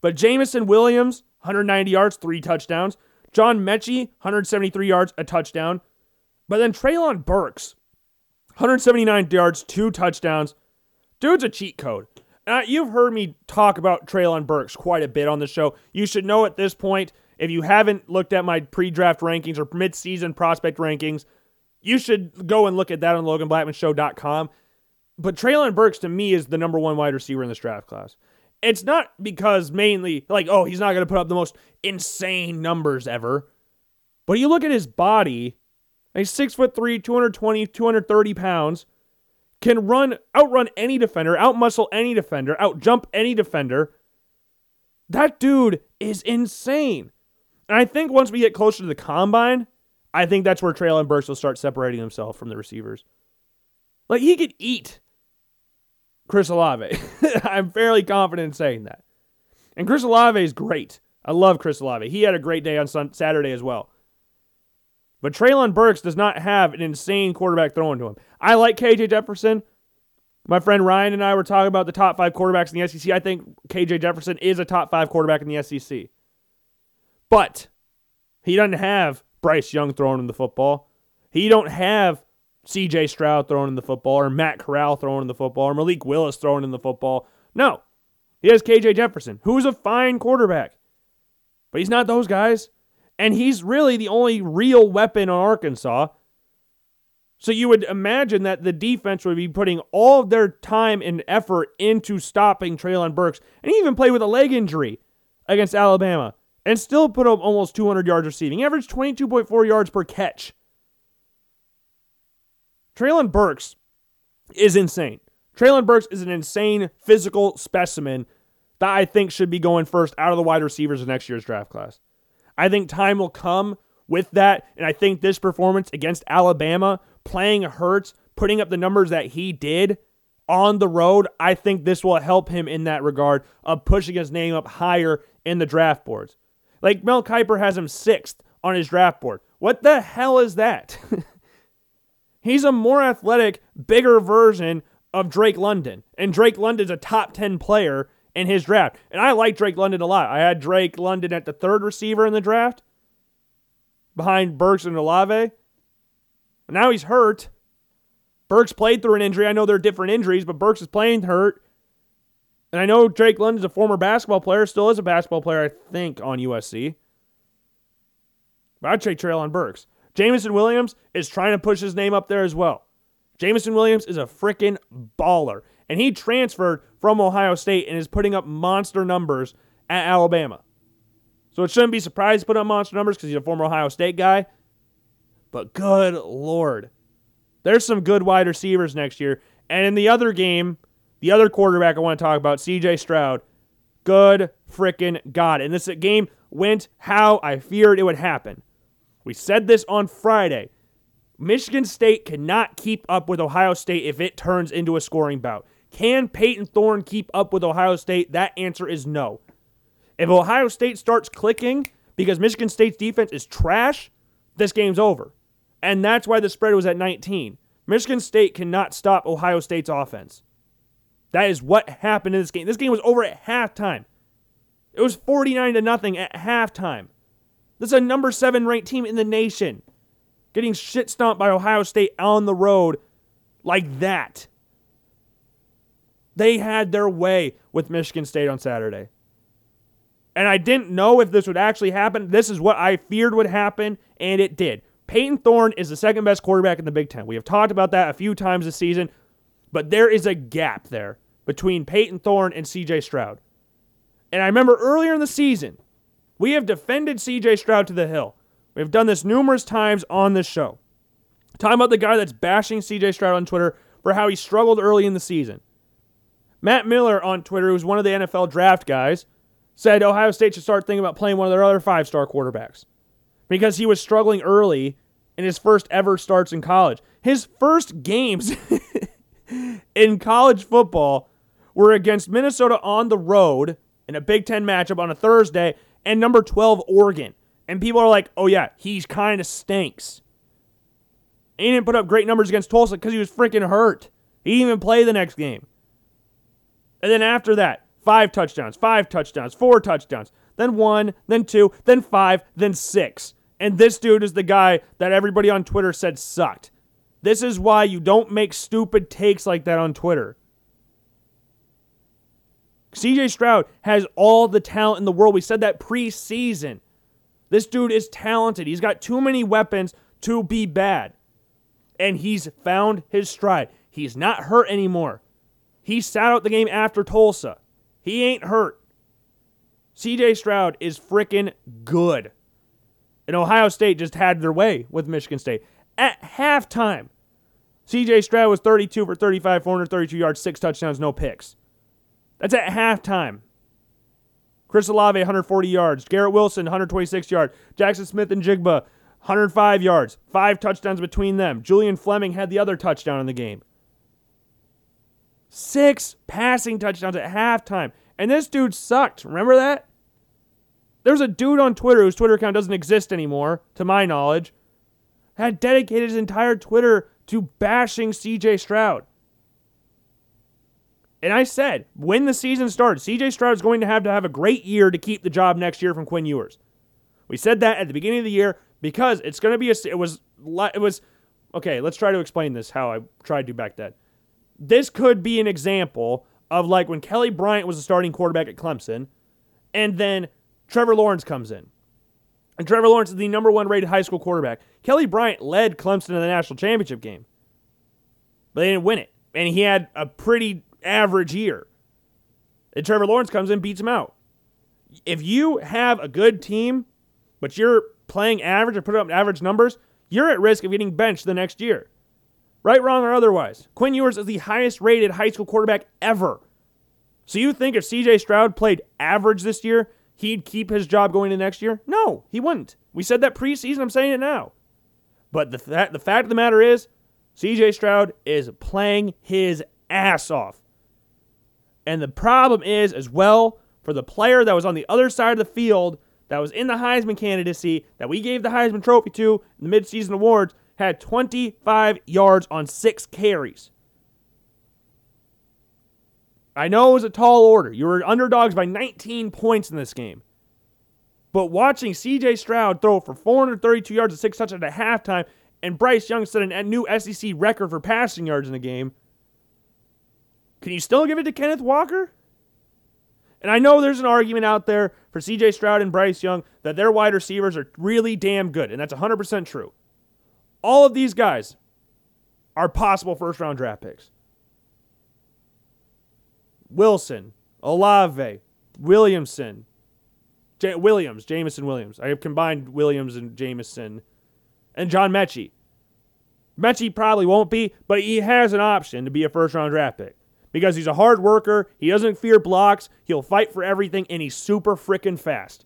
But Jameson Williams, 190 yards, three touchdowns. John Metchie, 173 yards, a touchdown. But then Treylon Burks, 179 yards, two touchdowns. Dude's a cheat code. Uh, you've heard me talk about Treylon Burks quite a bit on the show. You should know at this point, if you haven't looked at my pre draft rankings or mid season prospect rankings, you should go and look at that on LoganBlackmanShow.com. But Treylon Burks, to me, is the number one wide receiver in this draft class. It's not because mainly, like, oh, he's not going to put up the most insane numbers ever. But you look at his body, he's six foot three, 220, 230 pounds, can run, outrun any defender, outmuscle any defender, outjump any defender. That dude is insane. And I think once we get closer to the combine, I think that's where Treylon Burks will start separating himself from the receivers. Like he could eat Chris Olave. I'm fairly confident in saying that. And Chris Olave is great. I love Chris Olave. He had a great day on Saturday as well. But Treylon Burks does not have an insane quarterback throwing to him. I like KJ Jefferson. My friend Ryan and I were talking about the top five quarterbacks in the SEC. I think KJ Jefferson is a top five quarterback in the SEC. But he doesn't have Bryce Young throwing him the football. He don't have CJ Stroud throwing in the football or Matt Corral throwing in the football or Malik Willis throwing in the football. No. He has KJ Jefferson, who's a fine quarterback. But he's not those guys. And he's really the only real weapon on Arkansas. So you would imagine that the defense would be putting all of their time and effort into stopping Treylon Burks. And he even played with a leg injury against Alabama and still put up almost 200 yards receiving. Averaged 22.4 yards per catch. Treylon Burks is insane. Treylon Burks is an insane physical specimen that I think should be going first out of the wide receivers of next year's draft class. I think time will come with that, and I think this performance against Alabama, playing Hurts, putting up the numbers that he did on the road, I think this will help him in that regard of pushing his name up higher in the draft boards. Like Mel Kiper has him sixth on his draft board. What the hell is that? He's a more athletic, bigger version of Drake London. And Drake London's a top 10 player in his draft. And I like Drake London a lot. I had Drake London at the third receiver in the draft behind Burks and Olave. Now he's hurt. Burks played through an injury. I know they're different injuries, but Burks is playing hurt. And I know Drake London's a former basketball player, still is a basketball player, I think, on USC. But I'd take Treylon Burks. Jameson Williams is trying to push his name up there as well. Jameson Williams is a freaking baller. And he transferred from Ohio State and is putting up monster numbers at Alabama. So it shouldn't be surprised to put up monster numbers because he's a former Ohio State guy. But good Lord. There's some good wide receivers next year. And in the other game, the other quarterback I want to talk about, CJ Stroud, good freaking God. And this game went how I feared it would happen. We said this on Friday. Michigan State cannot keep up with Ohio State if it turns into a scoring bout. Can Payton Thorne keep up with Ohio State? That answer is no. If Ohio State starts clicking because Michigan State's defense is trash, this game's over. And that's why the spread was at 19. Michigan State cannot stop Ohio State's offense. That is what happened in this game. This game was over at halftime. It was 49 to nothing at halftime. This is a number seven ranked team in the nation. getting shit stomped by Ohio State on the road like that. They had their way with Michigan State on Saturday. And I didn't know if this would actually happen. This is what I feared would happen, and it did. Payton Thorne is the second best quarterback in the Big Ten. We have talked about that a few times this season, but there is a gap there between Payton Thorne and CJ Stroud. And I remember earlier in the season, we have defended CJ Stroud to the hill. We've done this numerous times on this show. Talking about the guy that's bashing CJ Stroud on Twitter for how he struggled early in the season. Matt Miller on Twitter, who's one of the NFL draft guys, said Ohio State should start thinking about playing one of their other five star quarterbacks because he was struggling early in his first ever starts in college. His first games in college football were against Minnesota on the road in a Big Ten matchup on a Thursday and number 12, Oregon. And people are like, oh, yeah, he's kind of stinks. He didn't put up great numbers against Tulsa because he was freaking hurt. He didn't even play the next game. And then after that, five touchdowns, five touchdowns, four touchdowns, then one, then two, then five, then six. And this dude is the guy that everybody on Twitter said sucked. This is why you don't make stupid takes like that on Twitter. CJ Stroud has all the talent in the world. We said that preseason. This dude is talented. He's got too many weapons to be bad. And he's found his stride. He's not hurt anymore. He sat out the game after Tulsa. He ain't hurt. CJ Stroud is freaking good. And Ohio State just had their way with Michigan State. At halftime, CJ Stroud was 32 for 35, 432 yards, six touchdowns, no picks. That's at halftime. Chris Olave, 140 yards. Garrett Wilson, 126 yards. Jaxon Smith-Njigba, 105 yards. Five touchdowns between them. Julian Fleming had the other touchdown in the game. Six passing touchdowns at halftime. And this dude sucked. Remember that? There's a dude on Twitter whose Twitter account doesn't exist anymore, to my knowledge, had dedicated his entire Twitter to bashing CJ Stroud. And I said, when the season starts, CJ Stroud is going to have to have a great year to keep the job next year from Quinn Ewers. We said that at the beginning of the year because it's going to be a. It was. It was. Okay, let's try to explain this how I tried to back then. This could be an example of like when Kelly Bryant was a starting quarterback at Clemson, and then Trevor Lawrence comes in. And Trevor Lawrence is the number one rated high school quarterback. Kelly Bryant led Clemson in the national championship game, but they didn't win it. And he had a pretty average year. And Trevor Lawrence comes in, beats him out. If you have a good team, but you're playing average or putting up average numbers, you're at risk of getting benched the next year. Right, wrong, or otherwise. Quinn Ewers is the highest rated high school quarterback ever. So you think if CJ Stroud played average this year, he'd keep his job going into next year? No, he wouldn't. We said that preseason, I'm saying it now. But the, th- the fact of the matter is, CJ Stroud is playing his ass off. And the problem is, as well, for the player that was on the other side of the field, that was in the Heisman candidacy, that we gave the Heisman Trophy to in the midseason awards, had 25 yards on six carries. I know it was a tall order. You were underdogs by 19 points in this game. But watching CJ Stroud throw for 432 yards and six touchdowns at halftime, and Bryce Young set a new SEC record for passing yards in the game, can you still give it to Kenneth Walker? And I know there's an argument out there for CJ Stroud and Bryce Young that their wide receivers are really damn good, and that's 100% true. All of these guys are possible first round draft picks. Wilson, Olave, Williamson, J- Williams, Jameson Williams. I have combined Williams and Jameson and John Metchie. Metchie probably won't be, but he has an option to be a first round draft pick because he's a hard worker. He doesn't fear blocks. He'll fight for everything, and he's super freaking fast.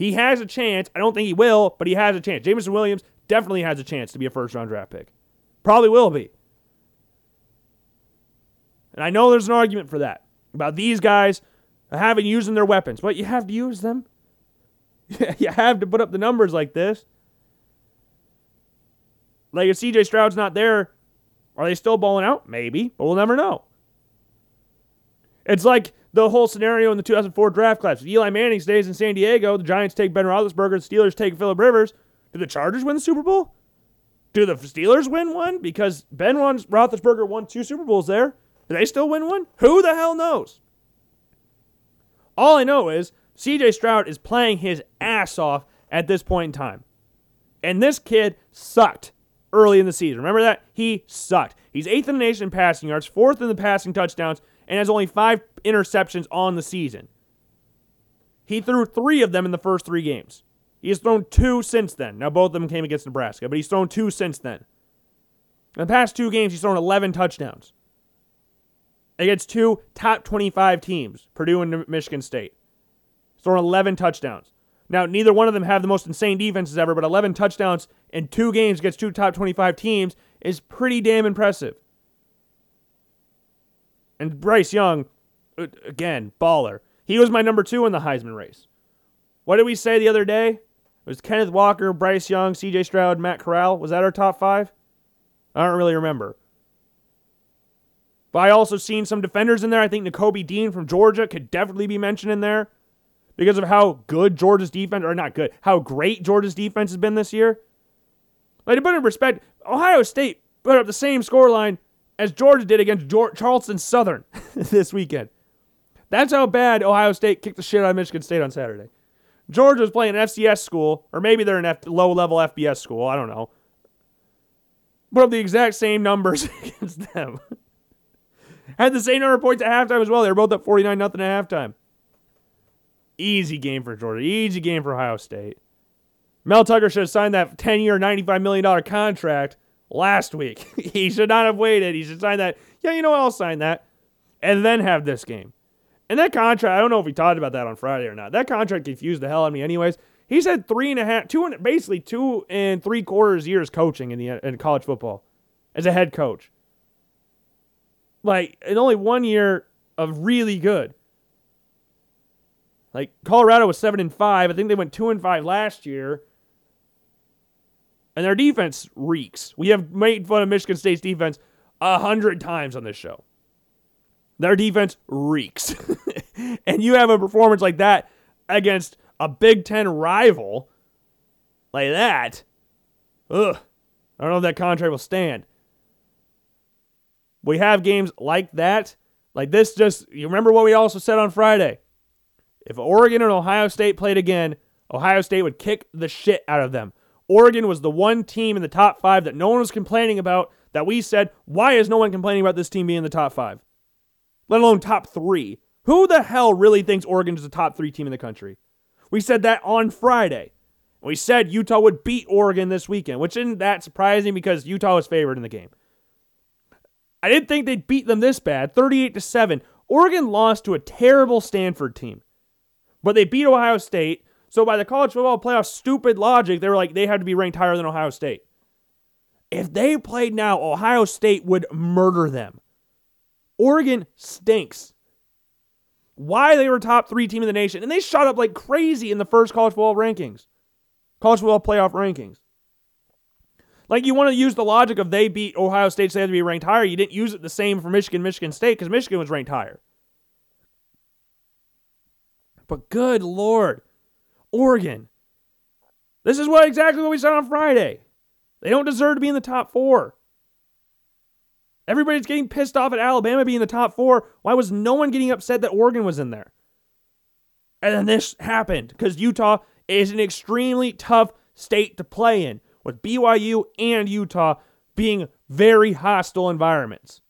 He has a chance. I don't think he will, but he has a chance. Jameson Williams definitely has a chance to be a first round draft pick. Probably will be. And I know there's an argument for that about these guys having using their weapons, but you have to use them. you have to put up the numbers like this. Like if CJ Stroud's not there, are they still balling out? Maybe, but we'll never know. It's like the whole scenario in the 2004 draft class. If Eli Manning stays in San Diego, the Giants take Ben Roethlisberger, the Steelers take Philip Rivers. Do the Chargers win the Super Bowl? Do the Steelers win one? Because Ben Roethlisberger won two Super Bowls there. Do they still win one? Who the hell knows? All I know is CJ Stroud is playing his ass off at this point in time. And this kid sucked early in the season. Remember that? He sucked. He's eighth in the nation in passing yards, fourth in the passing touchdowns, and has only five interceptions on the season. He threw three of them in the first three games. He has thrown two since then. Now, both of them came against Nebraska, but he's thrown two since then. In the past two games, he's thrown 11 touchdowns against two top 25 teams, Purdue and Michigan State. He's thrown 11 touchdowns. Now, neither one of them have the most insane defenses ever, but 11 touchdowns in two games against two top 25 teams is pretty damn impressive. And Bryce Young, uh, again, baller. He was my number two in the Heisman race. What did we say the other day? It was Kenneth Walker, Bryce Young, CJ Stroud, Matt Corral. Was that our top five? I don't really remember. But I also seen some defenders in there. I think Nakobe Dean from Georgia could definitely be mentioned in there because of how good Georgia's defense, or not good, how great Georgia's defense has been this year. Like to put in respect, Ohio State put up the same scoreline as Georgia did against George, Charleston Southern this weekend. That's how bad Ohio State kicked the shit out of Michigan State on Saturday. Georgia was playing an FCS school, or maybe they're an F- low level FBS school. I don't know. Put up the exact same numbers against them. Had the same number of points at halftime as well. They were both up 49 nothing at halftime. Easy game for Georgia. Easy game for Ohio State. Mel Tucker should have signed that 10 year, $95 million contract last week. he should not have waited. He should sign that. Yeah, you know what? I'll sign that. And then have this game. And that contract, I don't know if we talked about that on Friday or not. That contract confused the hell out of me, anyways. He said three and a half, two and basically two and three quarters years coaching in the in college football as a head coach. Like, in only one year of really good. Like Colorado was seven and five. I think they went two and five last year. And their defense reeks. We have made fun of Michigan State's defense a hundred times on this show. Their defense reeks. and you have a performance like that against a Big Ten rival like that. Ugh. I don't know if that contract will stand. We have games like that. Like this just you remember what we also said on Friday. If Oregon and Ohio State played again, Ohio State would kick the shit out of them. Oregon was the one team in the top five that no one was complaining about that we said, why is no one complaining about this team being in the top five? Let alone top three. Who the hell really thinks Oregon is the top three team in the country? We said that on Friday. We said Utah would beat Oregon this weekend, which isn't that surprising because Utah was favored in the game. I didn't think they'd beat them this bad, 38 to 7. Oregon lost to a terrible Stanford team. But they beat Ohio State. So by the college football playoff stupid logic, they were like they had to be ranked higher than Ohio State. If they played now, Ohio State would murder them. Oregon stinks. Why they were top three team in the nation, and they shot up like crazy in the first college football rankings, college football playoff rankings. Like you want to use the logic of they beat Ohio State, so they had to be ranked higher. You didn't use it the same for Michigan, Michigan State, because Michigan was ranked higher. But good lord, Oregon. This is what exactly what we said on Friday. They don't deserve to be in the top four. Everybody's getting pissed off at Alabama being in the top four. Why was no one getting upset that Oregon was in there? And then this happened because Utah is an extremely tough state to play in, with BYU and Utah being very hostile environments.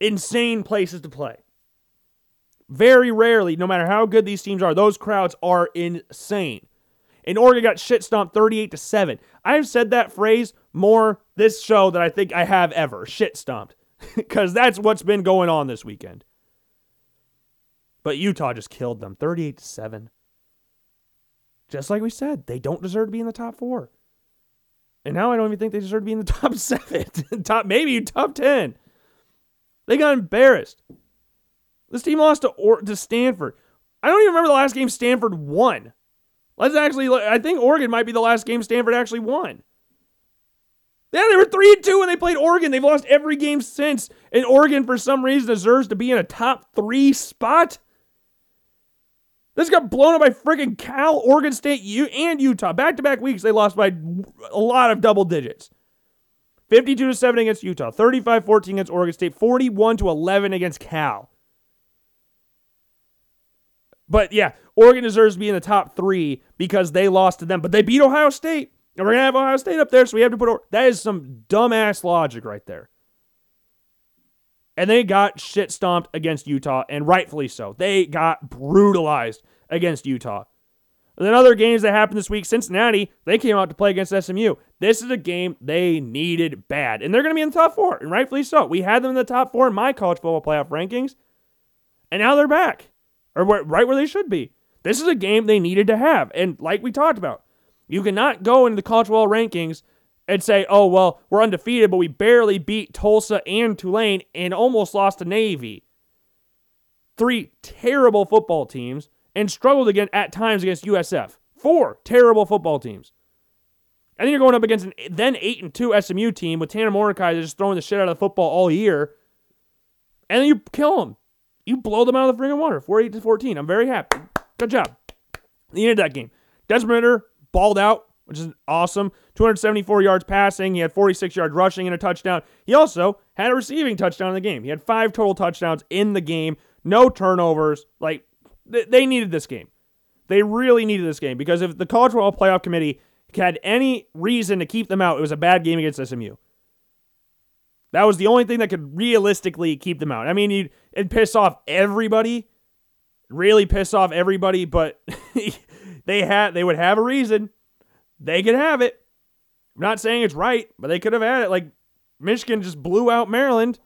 Insane places to play. Very rarely, no matter how good these teams are, those crowds are insane. And Oregon got shit stomped 38 to 7. I've said that phrase more this show than I think I have ever. Shit stomped. Because that's what's been going on this weekend. But Utah just killed them 38 to 7. Just like we said, they don't deserve to be in the top four. And now I don't even think they deserve to be in the top seven. top maybe top ten. They got embarrassed. This team lost to or- to Stanford. I don't even remember the last game Stanford won. Let's actually. I think Oregon might be the last game Stanford actually won. Yeah, they were three and two when they played Oregon. They've lost every game since, and Oregon for some reason deserves to be in a top three spot. This got blown up by freaking Cal, Oregon State, U, and Utah. Back to back weeks, they lost by a lot of double digits. 52 to 7 against Utah, 35 14 against Oregon State, 41 to 11 against Cal. But yeah, Oregon deserves to be in the top three because they lost to them, but they beat Ohio State. And we're going to have Ohio State up there, so we have to put. That is some dumbass logic right there. And they got shit stomped against Utah, and rightfully so. They got brutalized against Utah. And then other games that happened this week, Cincinnati, they came out to play against SMU. This is a game they needed bad. And they're going to be in the top four, and rightfully so. We had them in the top four in my college football playoff rankings, and now they're back, or where, right where they should be. This is a game they needed to have. And like we talked about, you cannot go into the college football rankings and say, oh, well, we're undefeated, but we barely beat Tulsa and Tulane and almost lost to Navy. Three terrible football teams and struggled again at times against USF. Four terrible football teams. And then you're going up against an then 8 and 2 SMU team with Tanner Mordecai just throwing the shit out of the football all year. And then you kill them. You blow them out of the freaking water. 48 to 14. I'm very happy. Good job. The end of that game. Desmond Ridder balled out which is awesome. 274 yards passing. He had 46 yards rushing and a touchdown. He also had a receiving touchdown in the game. He had five total touchdowns in the game, no turnovers. Like, they needed this game. They really needed this game because if the College Football Playoff Committee had any reason to keep them out, it was a bad game against SMU. That was the only thing that could realistically keep them out. I mean, you'd, it'd piss off everybody, really piss off everybody, but they had they would have a reason they could have it. I'm not saying it's right, but they could have had it. Like Michigan just blew out Maryland.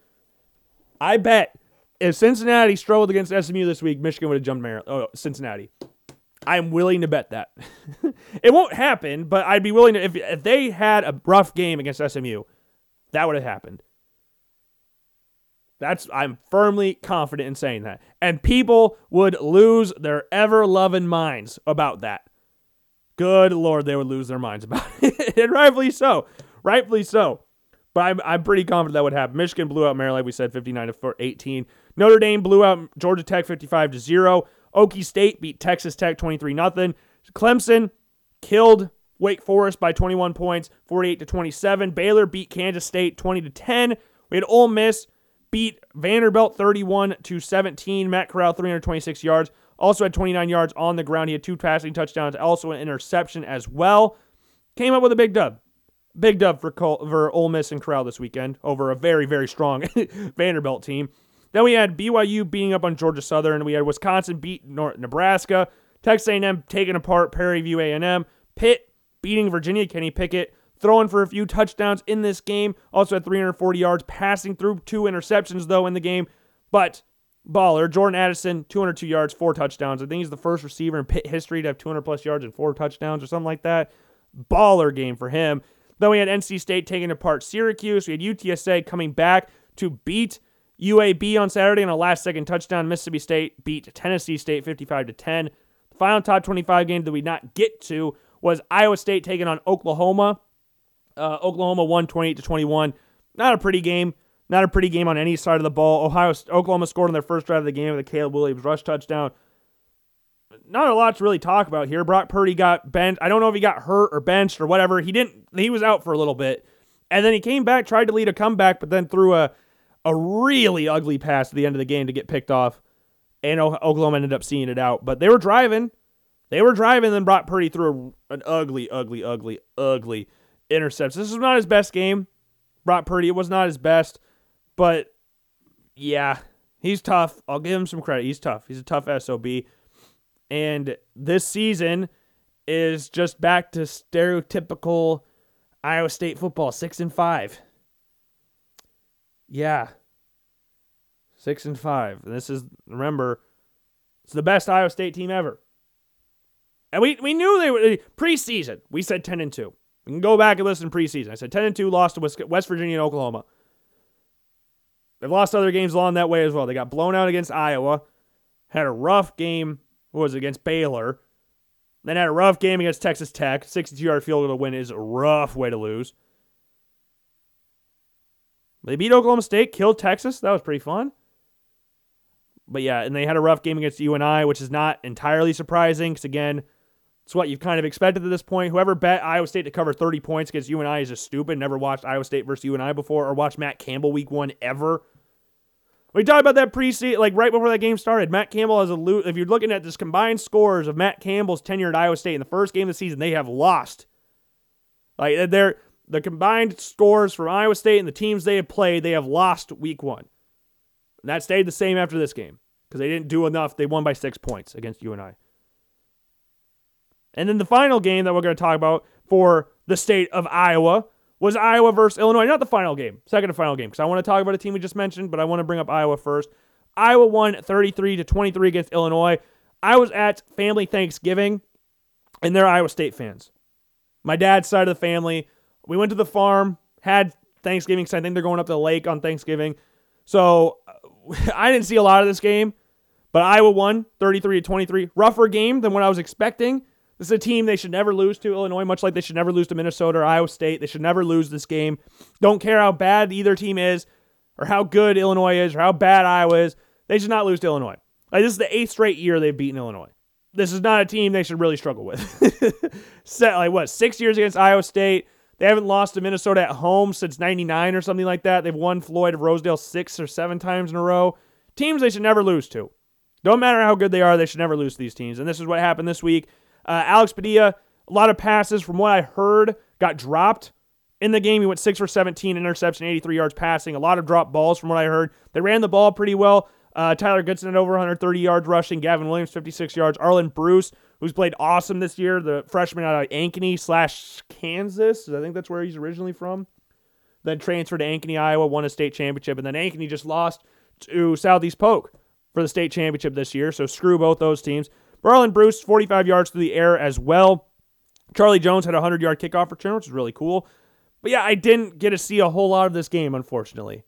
I bet if Cincinnati struggled against SMU this week, Michigan would have jumped Maryland. Oh, Cincinnati. I'm willing to bet that. it won't happen, but I'd be willing to if if they had a rough game against SMU, that would have happened. That's I'm firmly confident in saying that. And people would lose their ever loving minds about that. Good Lord, they would lose their minds about it. and rightfully so. Rightfully so. But I'm, I'm pretty confident that would happen. Michigan blew out Maryland, we said 59 to 18. Notre Dame blew out Georgia Tech 55 to 0. Okie State beat Texas Tech 23 0. Clemson killed Wake Forest by 21 points, 48 to 27. Baylor beat Kansas State 20 to 10. We had Ole Miss beat Vanderbilt 31 to 17. Matt Corral 326 yards. Also had 29 yards on the ground. He had two passing touchdowns, also an interception as well. Came up with a big dub. Big dub for Col- for Ole Miss and Corral this weekend over a very very strong Vanderbilt team. Then we had BYU beating up on Georgia Southern. We had Wisconsin beat North Nebraska. Texas A&M taking apart Prairie View A&M. Pitt beating Virginia. Kenny Pickett throwing for a few touchdowns in this game. Also had 340 yards passing through two interceptions though in the game. But baller. Jordan Addison, 202 yards, four touchdowns. I think he's the first receiver in Pitt history to have 200 plus yards and four touchdowns or something like that. Baller game for him. Then we had NC State taking apart Syracuse. We had UTSA coming back to beat UAB on Saturday in a last second touchdown. Mississippi State beat Tennessee State 55 to 10. The final top 25 game that we not get to was Iowa State taking on Oklahoma. Uh, Oklahoma won 28 to 21. Not a pretty game. Not a pretty game on any side of the ball. Ohio Oklahoma scored on their first drive of the game with a Caleb Williams rush touchdown. Not a lot to really talk about here. Brock Purdy got bent. I don't know if he got hurt or benched or whatever. He didn't. He was out for a little bit, and then he came back, tried to lead a comeback, but then threw a a really ugly pass at the end of the game to get picked off, and Oklahoma ended up seeing it out. But they were driving. They were driving, then Brock Purdy threw an ugly, ugly, ugly, ugly interception. This was not his best game. Brock Purdy, it was not his best. But yeah, he's tough. I'll give him some credit. He's tough. He's a tough SOB. And this season is just back to stereotypical Iowa State football, 6 and 5. Yeah. 6 and 5. And this is remember, it's the best Iowa State team ever. And we, we knew they were preseason. We said 10 and 2. We can go back and listen preseason. I said 10 and 2 lost to West Virginia and Oklahoma. They've lost other games along that way as well. They got blown out against Iowa, had a rough game, what was it, against Baylor, then had a rough game against Texas Tech. 62 yard field goal to win is a rough way to lose. They beat Oklahoma State, killed Texas. That was pretty fun. But yeah, and they had a rough game against UNI, which is not entirely surprising because, again, it's what you've kind of expected at this point. Whoever bet Iowa State to cover 30 points against UNI is just stupid. Never watched Iowa State versus UNI before or watched Matt Campbell week one ever. We talked about that preseason, like right before that game started. Matt Campbell has a lo- if you're looking at this combined scores of Matt Campbell's tenure at Iowa State in the first game of the season, they have lost. Like they're the combined scores from Iowa State and the teams they have played, they have lost week one. And that stayed the same after this game because they didn't do enough. They won by six points against UNI. And then the final game that we're going to talk about for the state of Iowa was Iowa versus Illinois. Not the final game, second to final game, because I want to talk about a team we just mentioned, but I want to bring up Iowa first. Iowa won 33 to 23 against Illinois. I was at family Thanksgiving, and they're Iowa State fans. My dad's side of the family. We went to the farm, had Thanksgiving. So I think they're going up to the lake on Thanksgiving. So I didn't see a lot of this game, but Iowa won 33 to 23. Rougher game than what I was expecting. This is a team they should never lose to Illinois, much like they should never lose to Minnesota or Iowa State. They should never lose this game. Don't care how bad either team is, or how good Illinois is, or how bad Iowa is. They should not lose to Illinois. Like this is the eighth straight year they've beaten Illinois. This is not a team they should really struggle with. Set like what six years against Iowa State. They haven't lost to Minnesota at home since '99 or something like that. They've won Floyd of Rosedale six or seven times in a row. Teams they should never lose to. Don't matter how good they are, they should never lose to these teams. And this is what happened this week. Uh, Alex Padilla, a lot of passes from what I heard got dropped in the game. He went 6 for 17, interception, 83 yards passing, a lot of drop balls from what I heard. They ran the ball pretty well. Uh, Tyler Goodson had over 130 yards rushing. Gavin Williams, 56 yards. Arland Bruce, who's played awesome this year, the freshman out of Ankeny slash Kansas. I think that's where he's originally from. Then transferred to Ankeny, Iowa, won a state championship. And then Ankeny just lost to Southeast Polk for the state championship this year. So screw both those teams. Arland Bruce, 45 yards through the air as well. Charlie Jones had a 100 yard kickoff return, which is really cool. But yeah, I didn't get to see a whole lot of this game, unfortunately.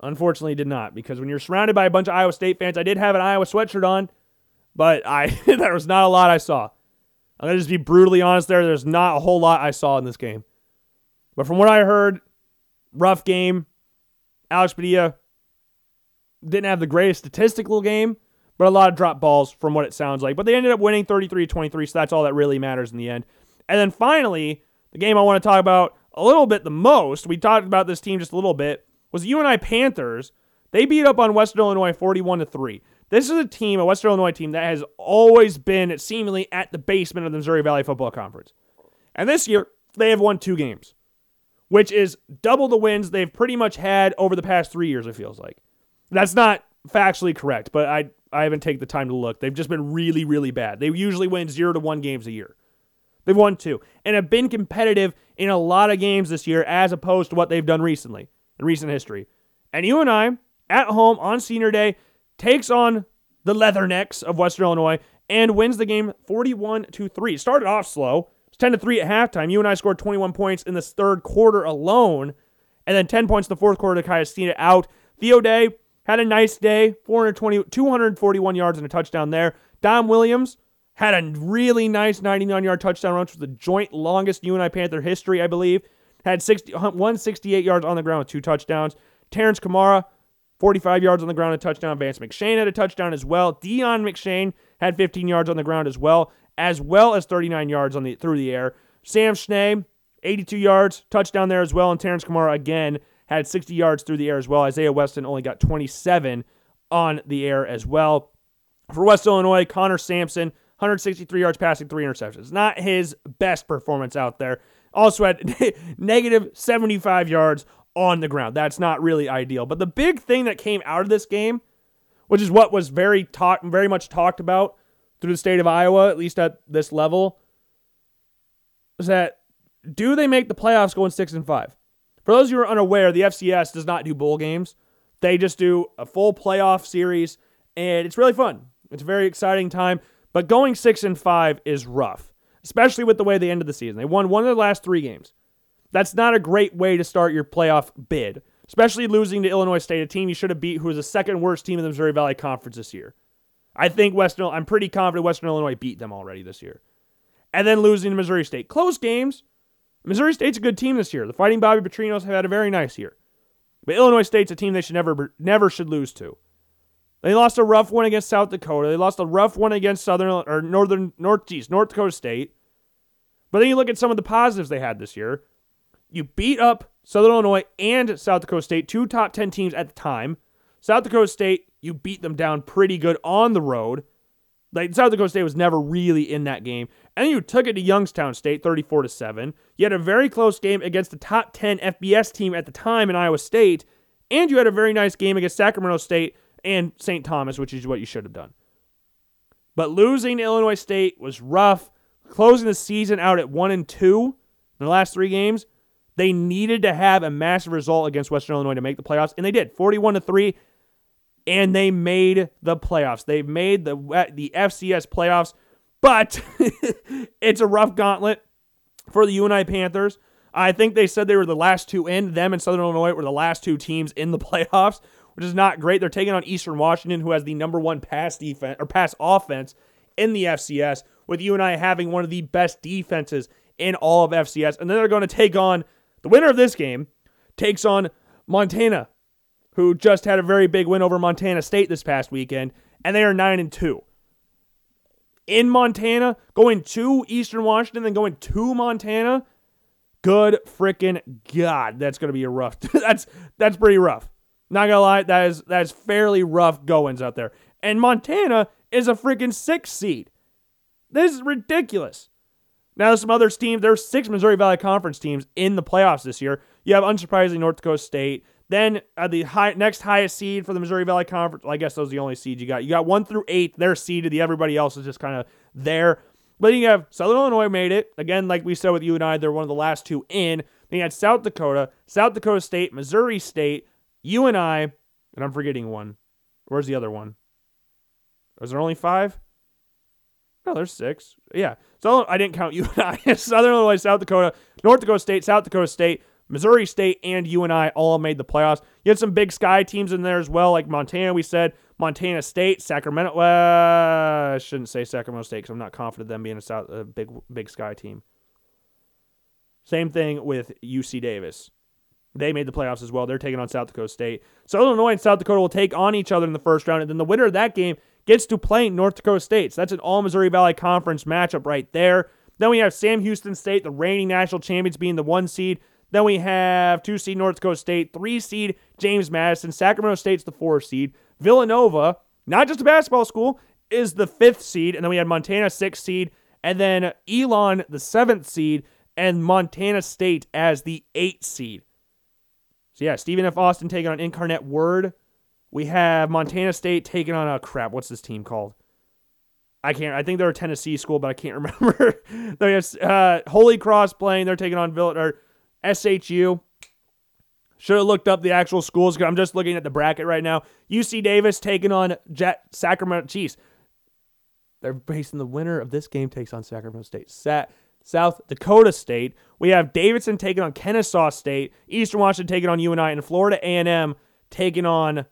Unfortunately, did not, because when you're surrounded by a bunch of Iowa State fans, I did have an Iowa sweatshirt on, but I there was not a lot I saw. I'm gonna just be brutally honest there. There's not a whole lot I saw in this game. But from what I heard, rough game. Alex Padilla didn't have the greatest statistical game, but a lot of drop balls from what it sounds like. But they ended up winning 33 23, so that's all that really matters in the end. And then finally, the game I want to talk about a little bit the most, we talked about this team just a little bit, was the UNI Panthers. They beat up on Western Illinois 41 to 3. This is a team, a Western Illinois team, that has always been seemingly at the basement of the Missouri Valley Football Conference. And this year, they have won two games, which is double the wins they've pretty much had over the past three years, it feels like. That's not factually correct, but I I haven't taken the time to look. They've just been really, really bad. They usually win zero to one games a year. They've won two and have been competitive in a lot of games this year as opposed to what they've done recently in recent history. And UNI, at home on senior day takes on the Leathernecks of Western Illinois and wins the game 41 to 3. Started off slow. It's 10 to 3 at halftime. UNI scored 21 points in this third quarter alone, and then 10 points in the fourth quarter to kind of see it out. Theo Day had a nice day, 420, 241 yards and a touchdown there. Dom Williams had a really nice 99 yard touchdown run, which was the joint longest UNI Panther history, I believe. Had 60, uh, 168 yards on the ground with two touchdowns. Terrence Kamara, 45 yards on the ground, a touchdown. Vance McShane had a touchdown as well. Dion McShane had 15 yards on the ground as well, as well as 39 yards on the through the air. Sam Schnee, 82 yards, touchdown there as well. And Terrence Kamara again had 60 yards through the air as well. Isaiah Weston only got 27 on the air as well. For West Illinois, Connor Sampson, 163 yards passing, three interceptions. Not his best performance out there. Also had negative 75 yards on the ground. That's not really ideal. But the big thing that came out of this game, which is what was very talk, very much talked about through the state of Iowa, at least at this level, is that do they make the playoffs going six and five? For those who are unaware, the FCS does not do bowl games. They just do a full playoff series, and it's really fun. It's a very exciting time. But going six and five is rough, especially with the way they ended the season. They won one of the last three games. That's not a great way to start your playoff bid, especially losing to Illinois State, a team you should have beat, who was the second worst team in the Missouri Valley Conference this year. I think Western. I'm pretty confident Western Illinois beat them already this year, and then losing to Missouri State. Close games, Missouri State's a good team this year. The Fighting Bobby Petrinos have had a very nice year. But Illinois State's a team they should never never should lose to. They lost a rough one against South Dakota. They lost a rough one against Southern or Northern Northeast North Dakota State. But then you look at some of the positives they had this year. You beat up Southern Illinois and South Dakota State, two top 10 teams at the time. South Dakota State, you beat them down pretty good on the road. Like South Dakota State was never really in that game. And you took it to Youngstown State 34 to 7. You had a very close game against the top 10 FBS team at the time in Iowa State, and you had a very nice game against Sacramento State and St. Thomas, which is what you should have done. But losing Illinois State was rough. Closing the season out at 1 and 2 in the last 3 games, they needed to have a massive result against Western Illinois to make the playoffs, and they did. 41 to 3 and they made the playoffs. They made the uh, the FCS playoffs, but it's a rough gauntlet for the UNI Panthers. I think they said they were the last two in. Them and Southern Illinois were the last two teams in the playoffs, which is not great. They're taking on Eastern Washington, who has the number one pass defense or pass offense in the FCS, with UNI having one of the best defenses in all of FCS. And then they're going to take on the winner of this game takes on Montana, who just had a very big win over Montana State this past weekend, and they are 9 and 2. In Montana, going to Eastern Washington, then going to Montana. Good freaking God, that's gonna be a rough. that's that's pretty rough. Not gonna lie, that is that is fairly rough goings out there. And Montana is a freaking six seed. This is ridiculous. Now, there's some other teams. There's six Missouri Valley Conference teams in the playoffs this year. You have, unsurprisingly, North Dakota State. Then uh, the high, next highest seed for the Missouri Valley Conference, well, I guess those are the only seeds you got. You got one through eight. They're seeded. The everybody else is just kind of there. But you have Southern Illinois made it. Again, like we said with UNI. they're one of the last two in. Then you had South Dakota, South Dakota State, Missouri State, UNI, and I'm forgetting one. Where's the other one? Was there only five? No, there's six. Yeah. So I didn't count UNI. Southern Illinois, South Dakota, North Dakota State, South Dakota State, Missouri State and UNI all made the playoffs. You had some big sky teams in there as well, like Montana, we said, Montana State, Sacramento. Well, I shouldn't say Sacramento State because I'm not confident them being a, South, a big, big sky team. Same thing with UC Davis. They made the playoffs as well. They're taking on South Dakota State. So Illinois and South Dakota will take on each other in the first round, and then the winner of that game gets to play North Dakota State. So that's an All Missouri Valley Conference matchup right there. Then we have Sam Houston State, the reigning national champions, being the one seed, then we have two seed North Dakota State, three seed James Madison, Sacramento State's the four seed, Villanova, not just a basketball school, is the fifth seed, and then we had Montana sixth seed, and then Elon the seventh seed, and Montana State as the eighth seed. So yeah, Stephen F. Austin taking on Incarnate Word. We have Montana State taking on a crap. What's this team called? I can't. I think they're a Tennessee school, but I can't remember. they have uh, Holy Cross playing. They're taking on Vill- or SHU. Should have looked up the actual schools I'm just looking at the bracket right now. UC Davis taking on Jet Sacramento Chiefs. They're facing the winner of this game takes on Sacramento State. Sat South Dakota State. We have Davidson taking on Kennesaw State. Eastern Washington taking on UNI, and Florida A&M taking on.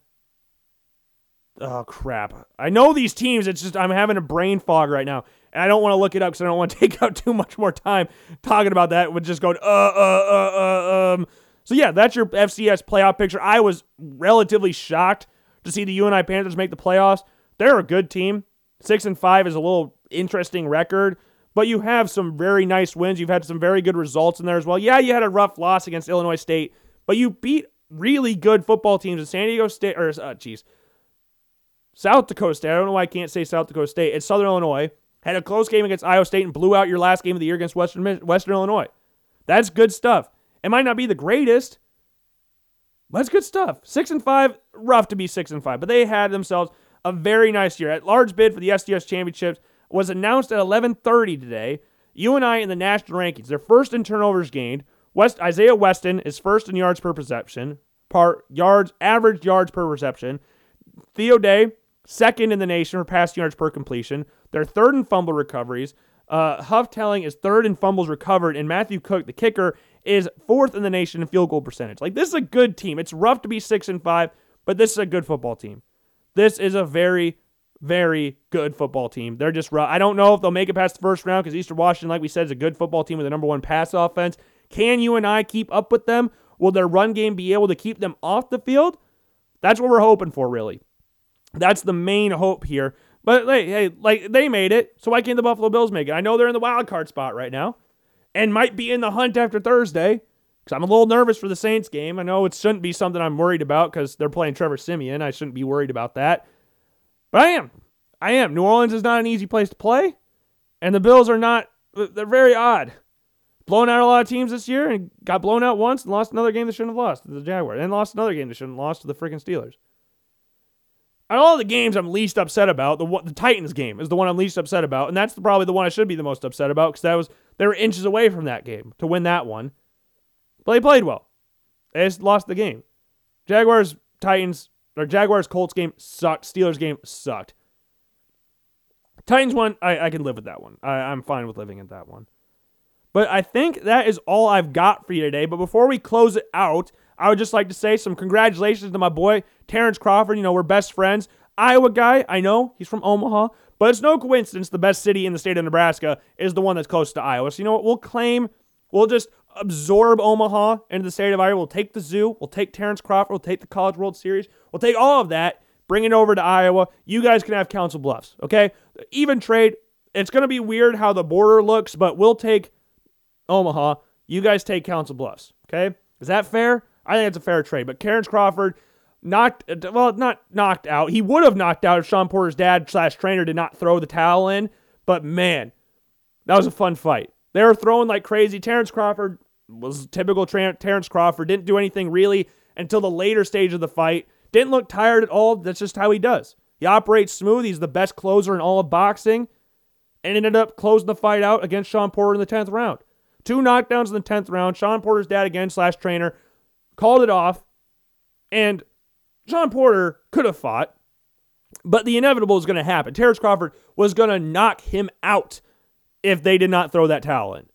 Oh crap! I know these teams. It's just I'm having a brain fog right now. And I don't want to look it up because I don't want to take out too much more time talking about that with just going, uh, uh, uh, uh, um. So, yeah, that's your FCS playoff picture. I was relatively shocked to see the UNI Panthers make the playoffs. They're a good team. Six and five is a little interesting record, but you have some very nice wins. You've had some very good results in there as well. Yeah, you had a rough loss against Illinois State, but you beat really good football teams in San Diego State, or, uh, geez, South Dakota State. I don't know why I can't say South Dakota State. It's Southern Illinois had a close game against Iowa State and blew out your last game of the year against Western Western Illinois. That's good stuff. It might not be the greatest. But that's good stuff. Six and five, rough to be six and five, but they had themselves a very nice year. At large bid for the FCS championships was announced at 11:30 today. UNI in the national rankings, they're first in turnovers gained. West Isaiah Weston is first in yards per reception, part yards average yards per reception. Theo Day second in the nation for pass yards per completion. They're third in fumble recoveries. Uh, Huff Telling is third in fumbles recovered, and Matthew Cook, the kicker, is fourth in the nation in field goal percentage. Like this is a good team. It's rough to be six and five, but this is a good football team. This is a very, very good football team. They're just rough. I don't know if they'll make it past the first round because Eastern Washington, like we said, is a good football team with a number one pass offense. Can UNI keep up with them? Will their run game be able to keep them off the field? That's what we're hoping for, really. That's the main hope here. But hey, hey, like they made it, so why can't the Buffalo Bills make it? I know they're in the wild card spot right now, and might be in the hunt after Thursday. Because I'm a little nervous for the Saints game. I know it shouldn't be something I'm worried about because they're playing Trevor Siemian. I shouldn't be worried about that, but I am. I am. New Orleans is not an easy place to play, and the Bills are not. They're very odd. Blown out a lot of teams this year and got blown out once and lost another game they shouldn't have lost to the Jaguars. And lost another game they shouldn't have lost to the freaking Steelers. Out all the games I'm least upset about, the the Titans game is the one I'm least upset about, and that's probably the one I should be the most upset about because that was they were inches away from that game to win that one. But they played well. They just lost the game. Jaguars Titans or Jaguars Colts game sucked. Steelers game sucked. Titans one, I, I can live with that one. I, I'm fine with living at that one. But I think that is all I've got for you today. But before we close it out, I would just like to say some congratulations to my boy, Terrence Crawford. You know, we're best friends. Iowa guy, I know he's from Omaha, but it's no coincidence the best city in the state of Nebraska is the one that's close to Iowa. So, you know what? We'll claim, we'll just absorb Omaha into the state of Iowa. We'll take the zoo, we'll take Terrence Crawford, we'll take the College World Series, we'll take all of that, bring it over to Iowa. You guys can have Council Bluffs, okay? Even trade. It's to be weird how the border looks, but we'll take Omaha. You guys take Council Bluffs, okay? Is that fair? I think it's a fair trade. But Terrence Crawford knocked, well, not knocked out. He would have knocked out if Shawn Porter's dad slash trainer did not throw the towel in. But man, that was a fun fight. They were throwing like crazy. Terrence Crawford was typical Ter- Terrence Crawford. Didn't do anything really until the later stage of the fight. Didn't look tired at all. That's just how he does. He operates smooth. He's the best closer in all of boxing. And ended up closing the fight out against Shawn Porter in the 10th round. Two knockdowns in the 10th round. Shawn Porter's dad again slash trainer called it off. And Shawn Porter could have fought, but the inevitable is going to happen. Terrence Crawford was going to knock him out if they did not throw that towel in.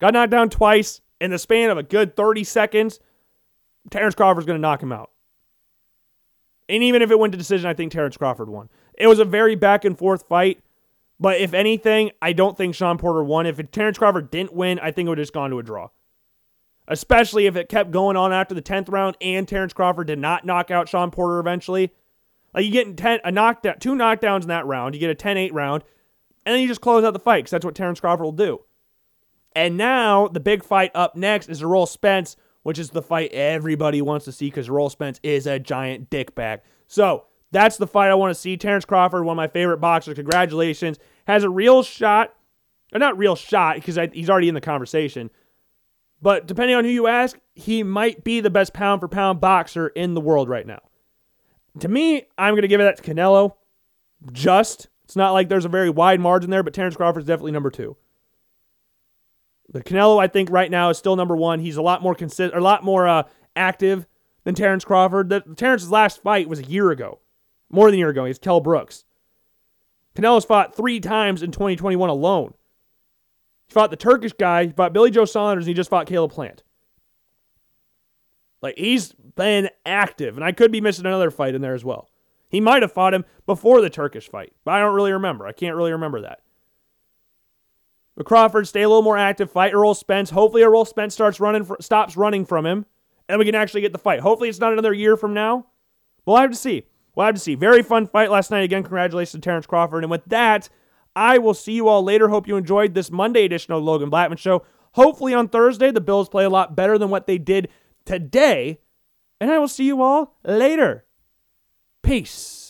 Got knocked down twice in the span of a good 30 seconds. Terrence Crawford's going to knock him out. And even if it went to decision, I think Terrence Crawford won. It was a very back and forth fight. But if anything, I don't think Shawn Porter won. If Terrence Crawford didn't win, I think it would have just gone to a draw especially if it kept going on after the 10th round and Terrence Crawford did not knock out Shawn Porter eventually. Like you get 10, a knockdown, two knockdowns in that round, you get a 10-8 round, and then you just close out the fight because that's what Terrence Crawford will do. And now the big fight up next is Errol Spence, which is the fight everybody wants to see because Errol Spence is a giant dickbag. So that's the fight I want to see. Terrence Crawford, one of my favorite boxers, congratulations, has a real shot. Or not real shot because he's already in the conversation but depending on who you ask, he might be the best pound for pound boxer in the world right now. To me, I'm going to give it that to Canelo. Just. It's not like there's a very wide margin there, but Terrence Crawford is definitely number two. The Canelo, I think, right now is still number one. He's a lot more consistent, a lot more uh, active than Terrence Crawford. The, Terrence's last fight was a year ago, more than a year ago. He's Kell Brooks. Canelo's fought three times in 2021 alone. He fought the Turkish guy, he fought Billy Joe Saunders, and he just fought Caleb Plant. Like he's been active, and I could be missing another fight in there as well. He might have fought him before the Turkish fight, but I don't really remember. I can't really remember that. But Crawford stay a little more active, fight Errol Spence. Hopefully, Errol Spence starts running, for, stops running from him, and we can actually get the fight. Hopefully, it's not another year from now. We'll have to see. We'll have to see. Very fun fight last night. Again, congratulations to Terrence Crawford. And with that, I will see you all later. Hope you enjoyed this Monday edition of Logan Blackman Show. Hopefully on Thursday, the Bills play a lot better than what they did today. And I will see you all later. Peace.